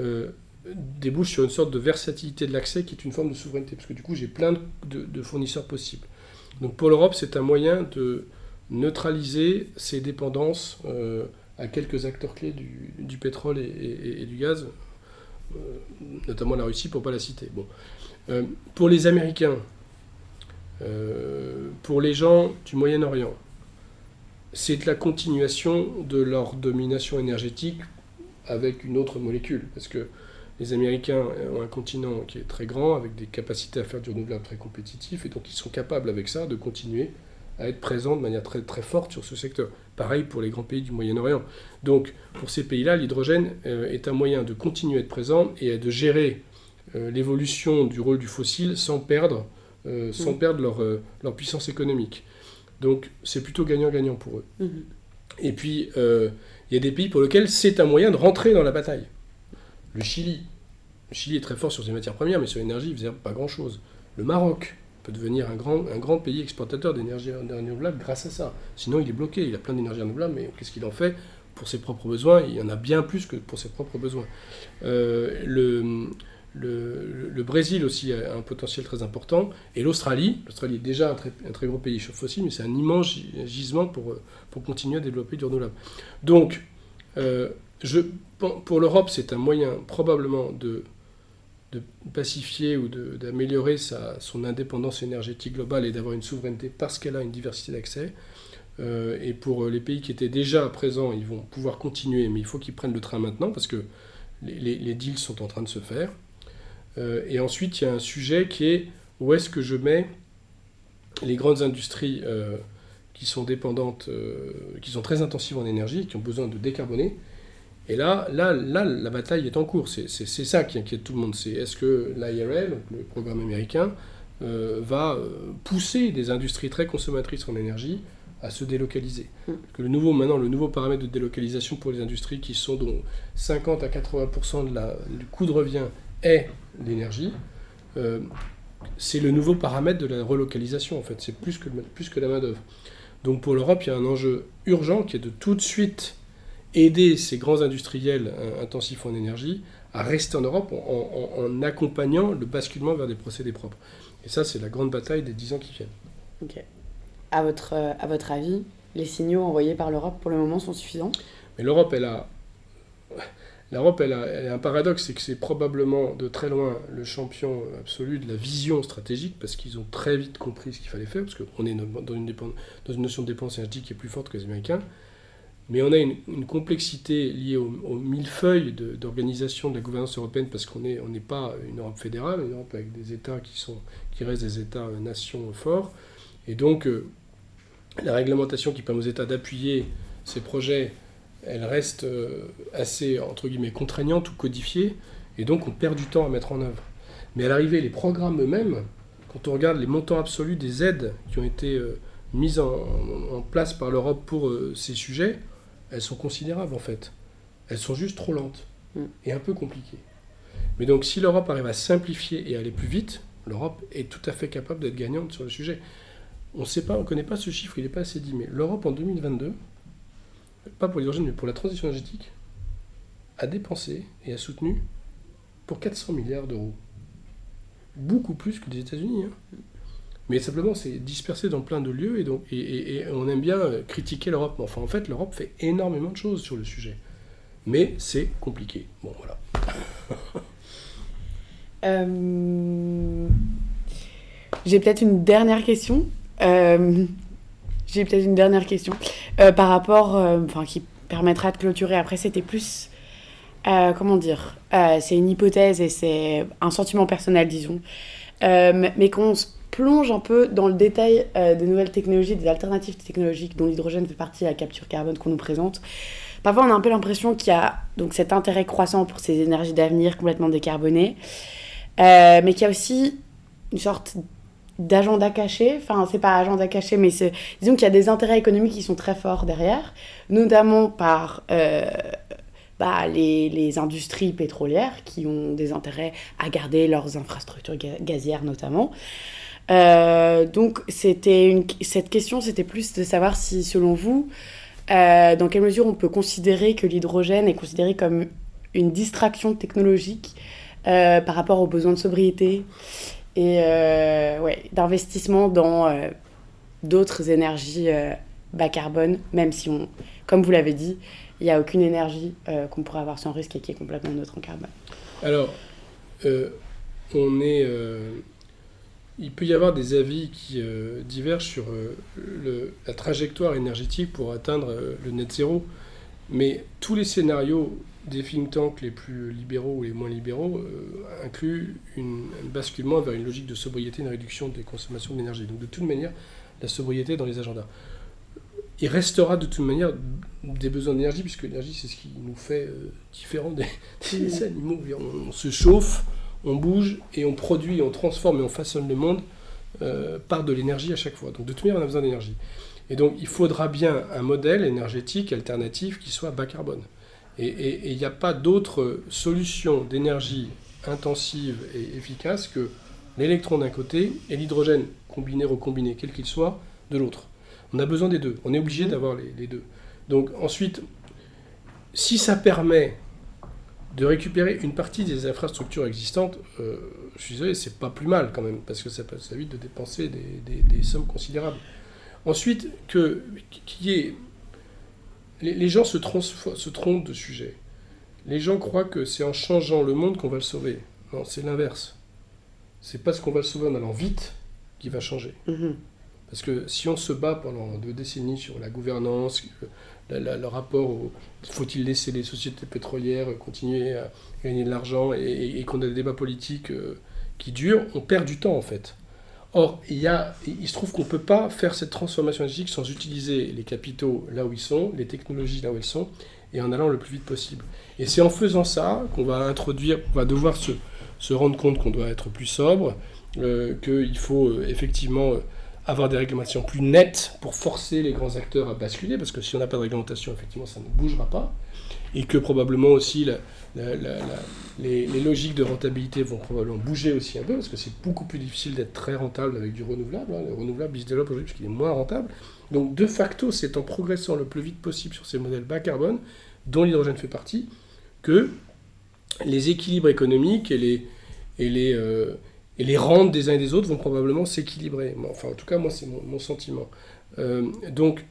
euh, débouche sur une sorte de versatilité de l'accès qui est une forme de souveraineté, parce que du coup, j'ai plein de, fournisseurs possibles. Donc, pour l'Europe, c'est un moyen de neutraliser ses dépendances à quelques acteurs clés du, pétrole et, du gaz, euh, notamment la Russie pour ne pas la citer. Euh, pour les Américains, euh, pour les gens du Moyen-Orient, c'est la continuation de leur domination énergétique avec une autre molécule. Parce que les Américains ont un continent qui est très grand, avec des capacités à faire du renouvelable très compétitif, et donc ils sont capables avec ça de continuer à être présents de manière très, très forte sur ce secteur. Pareil pour les grands pays du Moyen-Orient. Donc, pour ces pays-là, l'hydrogène euh, est un moyen de continuer à être présent et de gérer euh, l'évolution du rôle du fossile sans perdre, euh, sans mm. perdre leur, leur, puissance économique. Donc, c'est plutôt gagnant-gagnant pour eux. Mm-hmm. Et puis, il y a des pays pour lesquels c'est un moyen de rentrer dans la bataille. Le Chili. Le Chili est très fort sur ses matières premières, mais sur l'énergie, il faisait pas grand-chose. Le Maroc peut devenir un grand, un grand pays exportateur d'énergie renouvelable grâce à ça. Sinon, il est bloqué. Il a plein d'énergie renouvelable, mais qu'est-ce qu'il en fait pour ses propres besoins? Il y en a bien plus que pour ses propres besoins. Euh, le, le, Brésil aussi a un potentiel très important. Et l'Australie, l'Australie est déjà un très, un gros pays fossile, mais c'est un immense gisement pour, continuer à développer du renouvelable. Donc, euh, pour l'Europe, c'est un moyen probablement de pacifier ou d'améliorer son indépendance énergétique globale et d'avoir une souveraineté parce qu'elle a une diversité d'accès. Euh, et pour les pays qui étaient déjà présents, ils vont pouvoir continuer, mais il faut qu'ils prennent le train maintenant parce que les, deals sont en train de se faire. Euh, et ensuite, il y a un sujet qui est où est-ce que je mets les grandes industries euh, qui sont dépendantes, qui sont très intensives en énergie, qui ont besoin de décarboner, et là, là, là, la bataille est en cours. C'est ça qui inquiète tout le monde. C'est est-ce que l'IRL, le programme américain, euh, va euh, pousser des industries très consommatrices en énergie à se délocaliser? Mm. que le nouveau, maintenant, le nouveau paramètre de délocalisation pour les industries qui sont dont 50 à 80% de la, du coût de revient est l'énergie, euh, c'est le nouveau paramètre de la relocalisation, en fait. C'est plus que, plus que la main-d'œuvre. Donc pour l'Europe, il y a un enjeu urgent qui est de tout de suite aider ces grands industriels euh, intensifs en énergie à rester en Europe en, accompagnant le basculement vers des procédés propres. Et ça, c'est la grande bataille des dix ans qui viennent. Ok. À votre, euh, à votre avis, les signaux envoyés par l'Europe pour le moment sont suffisants? Mais l'Europe, elle a. L'Europe, elle, a, un paradoxe, c'est que c'est probablement de très loin le champion absolu de la vision stratégique, parce qu'ils ont très vite compris ce qu'il fallait faire, parce qu'on est dans une, notion de dépense énergétique qui est plus forte que les Américains. Mais on a une, complexité liée au, au millefeuille d'organisation de, la gouvernance européenne parce qu'on n'est pas une Europe fédérale, une Europe avec des États qui, restent des États-nations forts. Et donc, euh, la réglementation qui permet aux États d'appuyer ces projets, elle reste euh, assez, entre guillemets, contraignante ou codifiée. Et donc, on perd du temps à mettre en œuvre. Mais à l'arrivée, les programmes eux-mêmes, quand on regarde les montants absolus des aides qui ont été euh, mises en, en, place par l'Europe pour ces sujets, elles sont considérables en fait. Elles sont juste trop lentes mm. et un peu compliquées. Mais donc si l'Europe arrive à simplifier et à aller plus vite, l'Europe est tout à fait capable d'être gagnante sur le sujet. On ne sait pas, on connaît pas ce chiffre, il n'est pas assez dit, mais l'Europe en 2022, pas pour l'hydrogène, mais pour la transition énergétique, a dépensé et a soutenu pour 400 milliards d'euros. Beaucoup plus que les États-Unis. Hein. Mais simplement, c'est dispersé dans plein de lieux et, donc, et, on aime bien critiquer l'Europe. Enfin, en fait, l'Europe fait énormément de choses sur le sujet. Mais c'est compliqué. Bon, voilà. Euh, J'ai peut-être une dernière question. Euh, J'ai peut-être une dernière question euh, par rapport, euh, enfin, qui permettra de clôturer. Après, c'était plus, euh, comment dire, c'est une hypothèse et c'est un sentiment personnel, disons, mais qu'on se plonge un peu dans le détail des nouvelles technologies, des alternatives technologiques dont l'hydrogène fait partie, la capture carbone qu'on nous présente. Parfois, on a un peu l'impression qu'il y a donc cet intérêt croissant pour ces énergies d'avenir complètement décarbonées, mais qu'il y a aussi une sorte d'agenda caché. Enfin, c'est pas agenda caché, mais disons qu'il y a des intérêts économiques qui sont très forts derrière, notamment par euh, bah, les, industries pétrolières qui ont des intérêts à garder leurs infrastructures ga- gazières notamment. Euh, donc, c'était cette question, c'était plus de savoir si, selon vous, euh, dans quelle mesure on peut considérer que l'hydrogène est considéré comme une distraction technologique par rapport aux besoins de sobriété et euh, ouais, d'investissement dans euh, d'autres énergies euh, bas carbone, même si, on, comme vous l'avez dit, il n'y a aucune énergie qu'on pourrait avoir sans risque et qui est complètement neutre en carbone. Alors, on est. il peut y avoir des avis qui divergent sur la trajectoire énergétique pour atteindre le net zéro. Mais tous les scénarios des think tanks les plus libéraux ou les moins libéraux euh, incluent une, un basculement vers une logique de sobriété, une réduction des consommations d'énergie. Donc, de toute manière, la sobriété dans les agendas. Il restera de toute manière des besoins d'énergie, puisque l'énergie, c'est ce qui nous fait euh, différents des, des animaux. On, on se chauffe, on bouge et on produit, on transforme et on façonne le monde euh, par de l'énergie à chaque fois. Donc de toute manière, on a besoin d'énergie. Et donc il faudra bien un modèle énergétique alternatif qui soit bas carbone. Et il n'y a pas d'autre solution d'énergie intensive et efficace que l'électron d'un côté et l'hydrogène combiné, recombiné, quel qu'il soit, de l'autre. On a besoin des deux. On est obligé d'avoir les, deux. Donc ensuite, si ça permet de récupérer une partie des infrastructures existantes, euh, je suis désolé, c'est pas plus mal quand même, parce que ça, ça évite de dépenser des, sommes considérables. Ensuite, qu'il y ait- les, les gens se, trompent de sujet. Les gens croient que c'est en changeant le monde qu'on va le sauver. Non, c'est l'inverse. C'est parce qu'on va le sauver en allant vite qu'il va changer. Mhm. Parce que si on se bat pendant deux décennies sur la gouvernance, le rapport au faut-il laisser les sociétés pétrolières continuer à gagner de l'argent et, et- et qu'on a des débats politiques euh, qui durent, on perd du temps en fait. Or, il, y se trouve qu'on ne peut pas faire cette transformation énergétique sans utiliser les capitaux là où ils sont, les technologies là où elles sont, et en allant le plus vite possible. Et c'est en faisant ça qu'on va introduire, on va devoir se, se rendre compte qu'on doit être plus sobre, euh, qu'il faut euh, effectivement euh, avoir des réglementations plus nettes pour forcer les grands acteurs à basculer, parce que si on n'a pas de réglementation, effectivement, ça ne bougera pas, et que probablement aussi les, logiques de rentabilité vont probablement bouger aussi un peu, parce que c'est beaucoup plus difficile d'être très rentable avec du renouvelable. hein. Le renouvelable, il se développe aujourd'hui parce qu'il est moins rentable. Donc, de facto, c'est en progressant le plus vite possible sur ces modèles bas carbone, dont l'hydrogène fait partie, que les équilibres économiques et les, et les, euh, et les rentes des uns et des autres vont probablement s'équilibrer. Enfin, en tout cas, moi, c'est mon, mon sentiment. Euh, donc,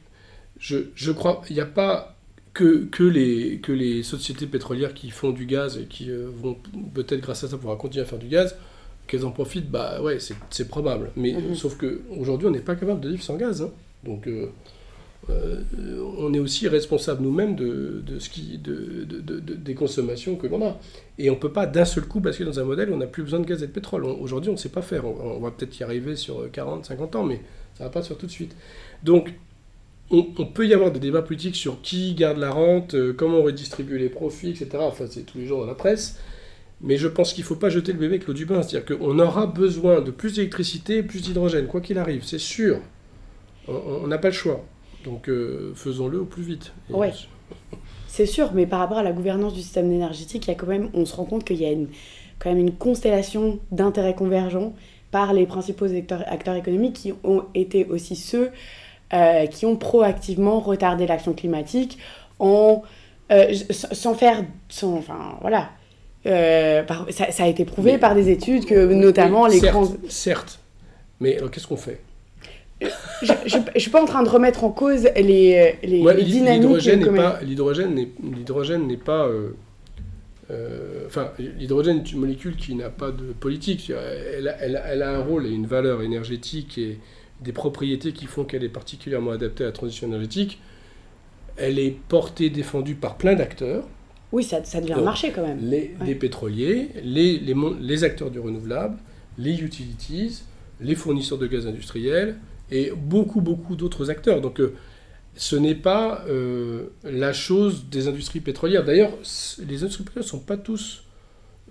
je, je crois, il n'y a pas que, que, les, que les sociétés pétrolières qui font du gaz et qui euh, vont peut-être grâce à ça pouvoir continuer à faire du gaz, qu'elles en profitent, bah ouais, c'est- c'est probable. Mais Mhm. sauf qu'aujourd'hui, on n'est pas capable de vivre sans gaz. hein. Donc, euh, euh, on est aussi responsable nous-mêmes de, de ce qui, de, de- de- de- des consommations que l'on a. Et on ne peut pas d'un seul coup basculer dans un modèle où on n'a plus besoin de gaz et de pétrole. Aujourd'hui, on ne sait pas faire. On, on va peut-être y arriver sur 40, 50 ans, mais ça ne va pas se faire tout de suite. Donc, on, on peut y avoir des débats politiques sur qui garde la rente, euh, comment on redistribue les profits, etc. Enfin, c'est tous les jours dans la presse. Mais je pense qu'il ne faut pas jeter le bébé avec l'eau du bain. C'est-à-dire qu'on aura besoin de plus d'électricité plus d'hydrogène, quoi qu'il arrive, c'est sûr. On- n'a pas le choix. Donc euh, faisons-le au plus vite. Ouais. C'est sûr, mais par rapport à la gouvernance du système énergétique, il y a quand même, on se rend compte qu'il y a une, quand même une constellation d'intérêts convergents par les principaux acteurs, acteurs économiques qui ont été aussi ceux euh, qui ont proactivement retardé l'action climatique en, euh, sans faire, sans, enfin voilà, Euh, par- ça, ça a été prouvé Mais- par des études que notamment les certes, grands... Certes. Mais alors qu'est-ce qu'on fait? Je ne suis pas en train de remettre en cause les, les, Ouais, les dynamiques L'hydrogène n'est pas, l'hydrogène n'est, l'hydrogène n'est pas euh, enfin, l'hydrogène est une molécule qui n'a pas de politique. Elle a, elle, elle a, un rôle et une valeur énergétique et des propriétés qui font qu'elle est particulièrement adaptée à la transition énergétique. Elle est portée, défendue par plein d'acteurs. Oui, ça, ça devient un marché quand même. Les, ouais. pétroliers, les, les, les, acteurs du renouvelable, les utilities, les fournisseurs de gaz industriels et beaucoup, beaucoup d'autres acteurs. Donc, euh, ce n'est pas euh, la chose des industries pétrolières. D'ailleurs, les industries pétrolières sont pas tous,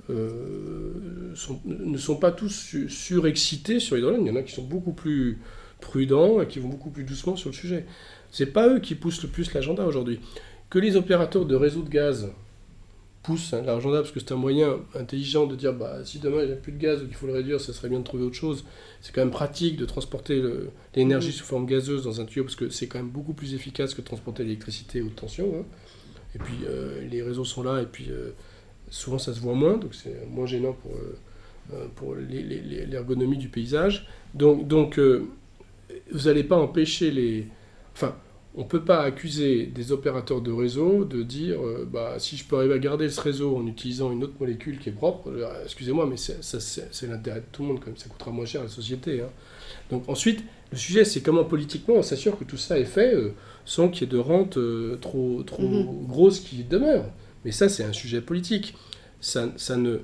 euh, sont, ne sont pas tous surexcités sur l'hydrogène. Il y en a qui sont beaucoup plus prudents et qui vont beaucoup plus doucement sur le sujet. C'est pas eux qui poussent le plus l'agenda aujourd'hui. Que les opérateurs de réseaux de gaz poussent hein, l'agenda parce que c'est un moyen intelligent de dire bah, si demain il n'y a plus de gaz ou qu'il faut le réduire, ça serait bien de trouver autre chose. C'est quand même pratique de transporter l'énergie sous forme gazeuse dans un tuyau parce que c'est quand même beaucoup plus efficace que de transporter l'électricité haute tension. Hein. Et puis euh, les réseaux sont là et puis euh, souvent ça se voit moins, donc c'est moins gênant pour, euh, pour l'ergonomie du paysage. Donc, donc vous n'allez pas empêcher les... Enfin, on ne peut pas accuser des opérateurs de réseau de dire euh, bah, si je peux arriver à garder ce réseau en utilisant une autre molécule qui est propre, euh, excusez-moi, mais c'est l'intérêt de tout le monde, comme ça coûtera moins cher à la société. Hein. Donc ensuite, le sujet, c'est comment politiquement on s'assure que tout ça est fait euh, sans qu'il y ait de rente euh, trop, trop mm -hmm. grosse qui demeure. Mais ça, c'est un sujet politique. Ça, ça ne,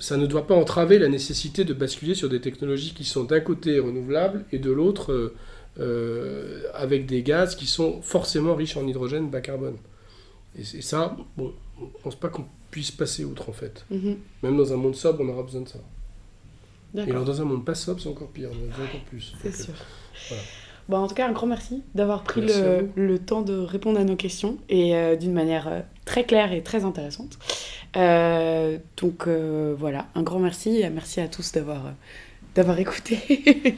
ça ne doit pas entraver la nécessité de basculer sur des technologies qui sont d'un côté renouvelables et de l'autre euh, avec des gaz qui sont forcément riches en hydrogène bas carbone. Et, et ça, bon, on ne pense pas qu'on puisse passer outre en fait. Mm -hmm. Même dans un monde sobre, on aura besoin de ça. Et alors dans un monde pas sobre, c'est encore pire, on a besoin encore plus. C'est sûr. Euh, voilà. Bon, en tout cas, un grand merci d'avoir pris le, le, temps de répondre à nos questions et euh, d'une manière euh, très claire et très intéressante. Euh, donc euh, voilà, un grand merci et merci à tous d'avoir d'avoir écouté.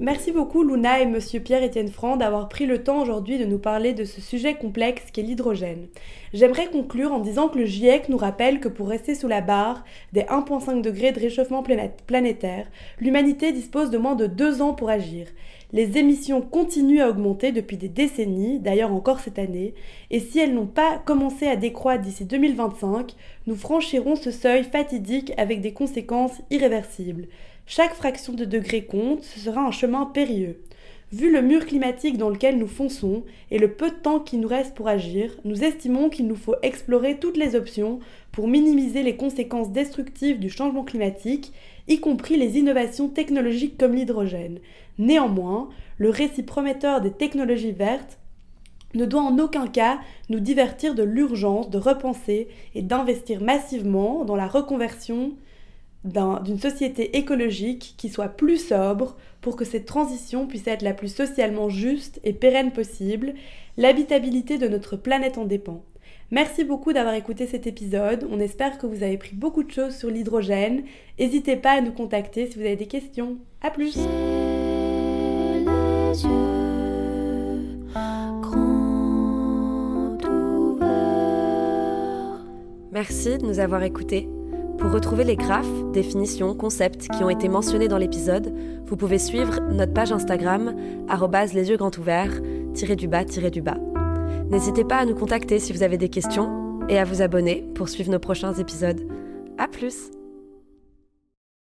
Merci beaucoup Luna et Monsieur Pierre-Étienne Franc d'avoir pris le temps aujourd'hui de nous parler de ce sujet complexe qu'est l'hydrogène. J'aimerais conclure en disant que le GIEC nous rappelle que pour rester sous la barre des 1,5 degrés de réchauffement planétaire, l'humanité dispose de moins de deux ans pour agir. Les émissions continuent à augmenter depuis des décennies, d'ailleurs encore cette année, et si elles n'ont pas commencé à décroître d'ici 2025, nous franchirons ce seuil fatidique avec des conséquences irréversibles. Chaque fraction de degré compte, ce sera un chemin périlleux. Vu le mur climatique dans lequel nous fonçons et le peu de temps qui nous reste pour agir, nous estimons qu'il nous faut explorer toutes les options pour minimiser les conséquences destructives du changement climatique, y compris les innovations technologiques comme l'hydrogène. Néanmoins, le récit prometteur des technologies vertes ne doit en aucun cas nous divertir de l'urgence de repenser et d'investir massivement dans la reconversion d'une société écologique qui soit plus sobre pour que cette transition puisse être la plus socialement juste et pérenne possible, l'habitabilité de notre planète en dépend. Merci beaucoup d'avoir écouté cet épisode, on espère que vous avez pris beaucoup de choses sur l'hydrogène, n'hésitez pas à nous contacter si vous avez des questions. A plus Merci de nous avoir écoutés. Pour retrouver les graphes, définitions, concepts qui ont été mentionnés dans l'épisode, vous pouvez suivre notre page Instagram les yeux grands ouverts du bas du bas. N'hésitez pas à nous contacter si vous avez des questions et à vous abonner pour suivre nos prochains épisodes. À plus.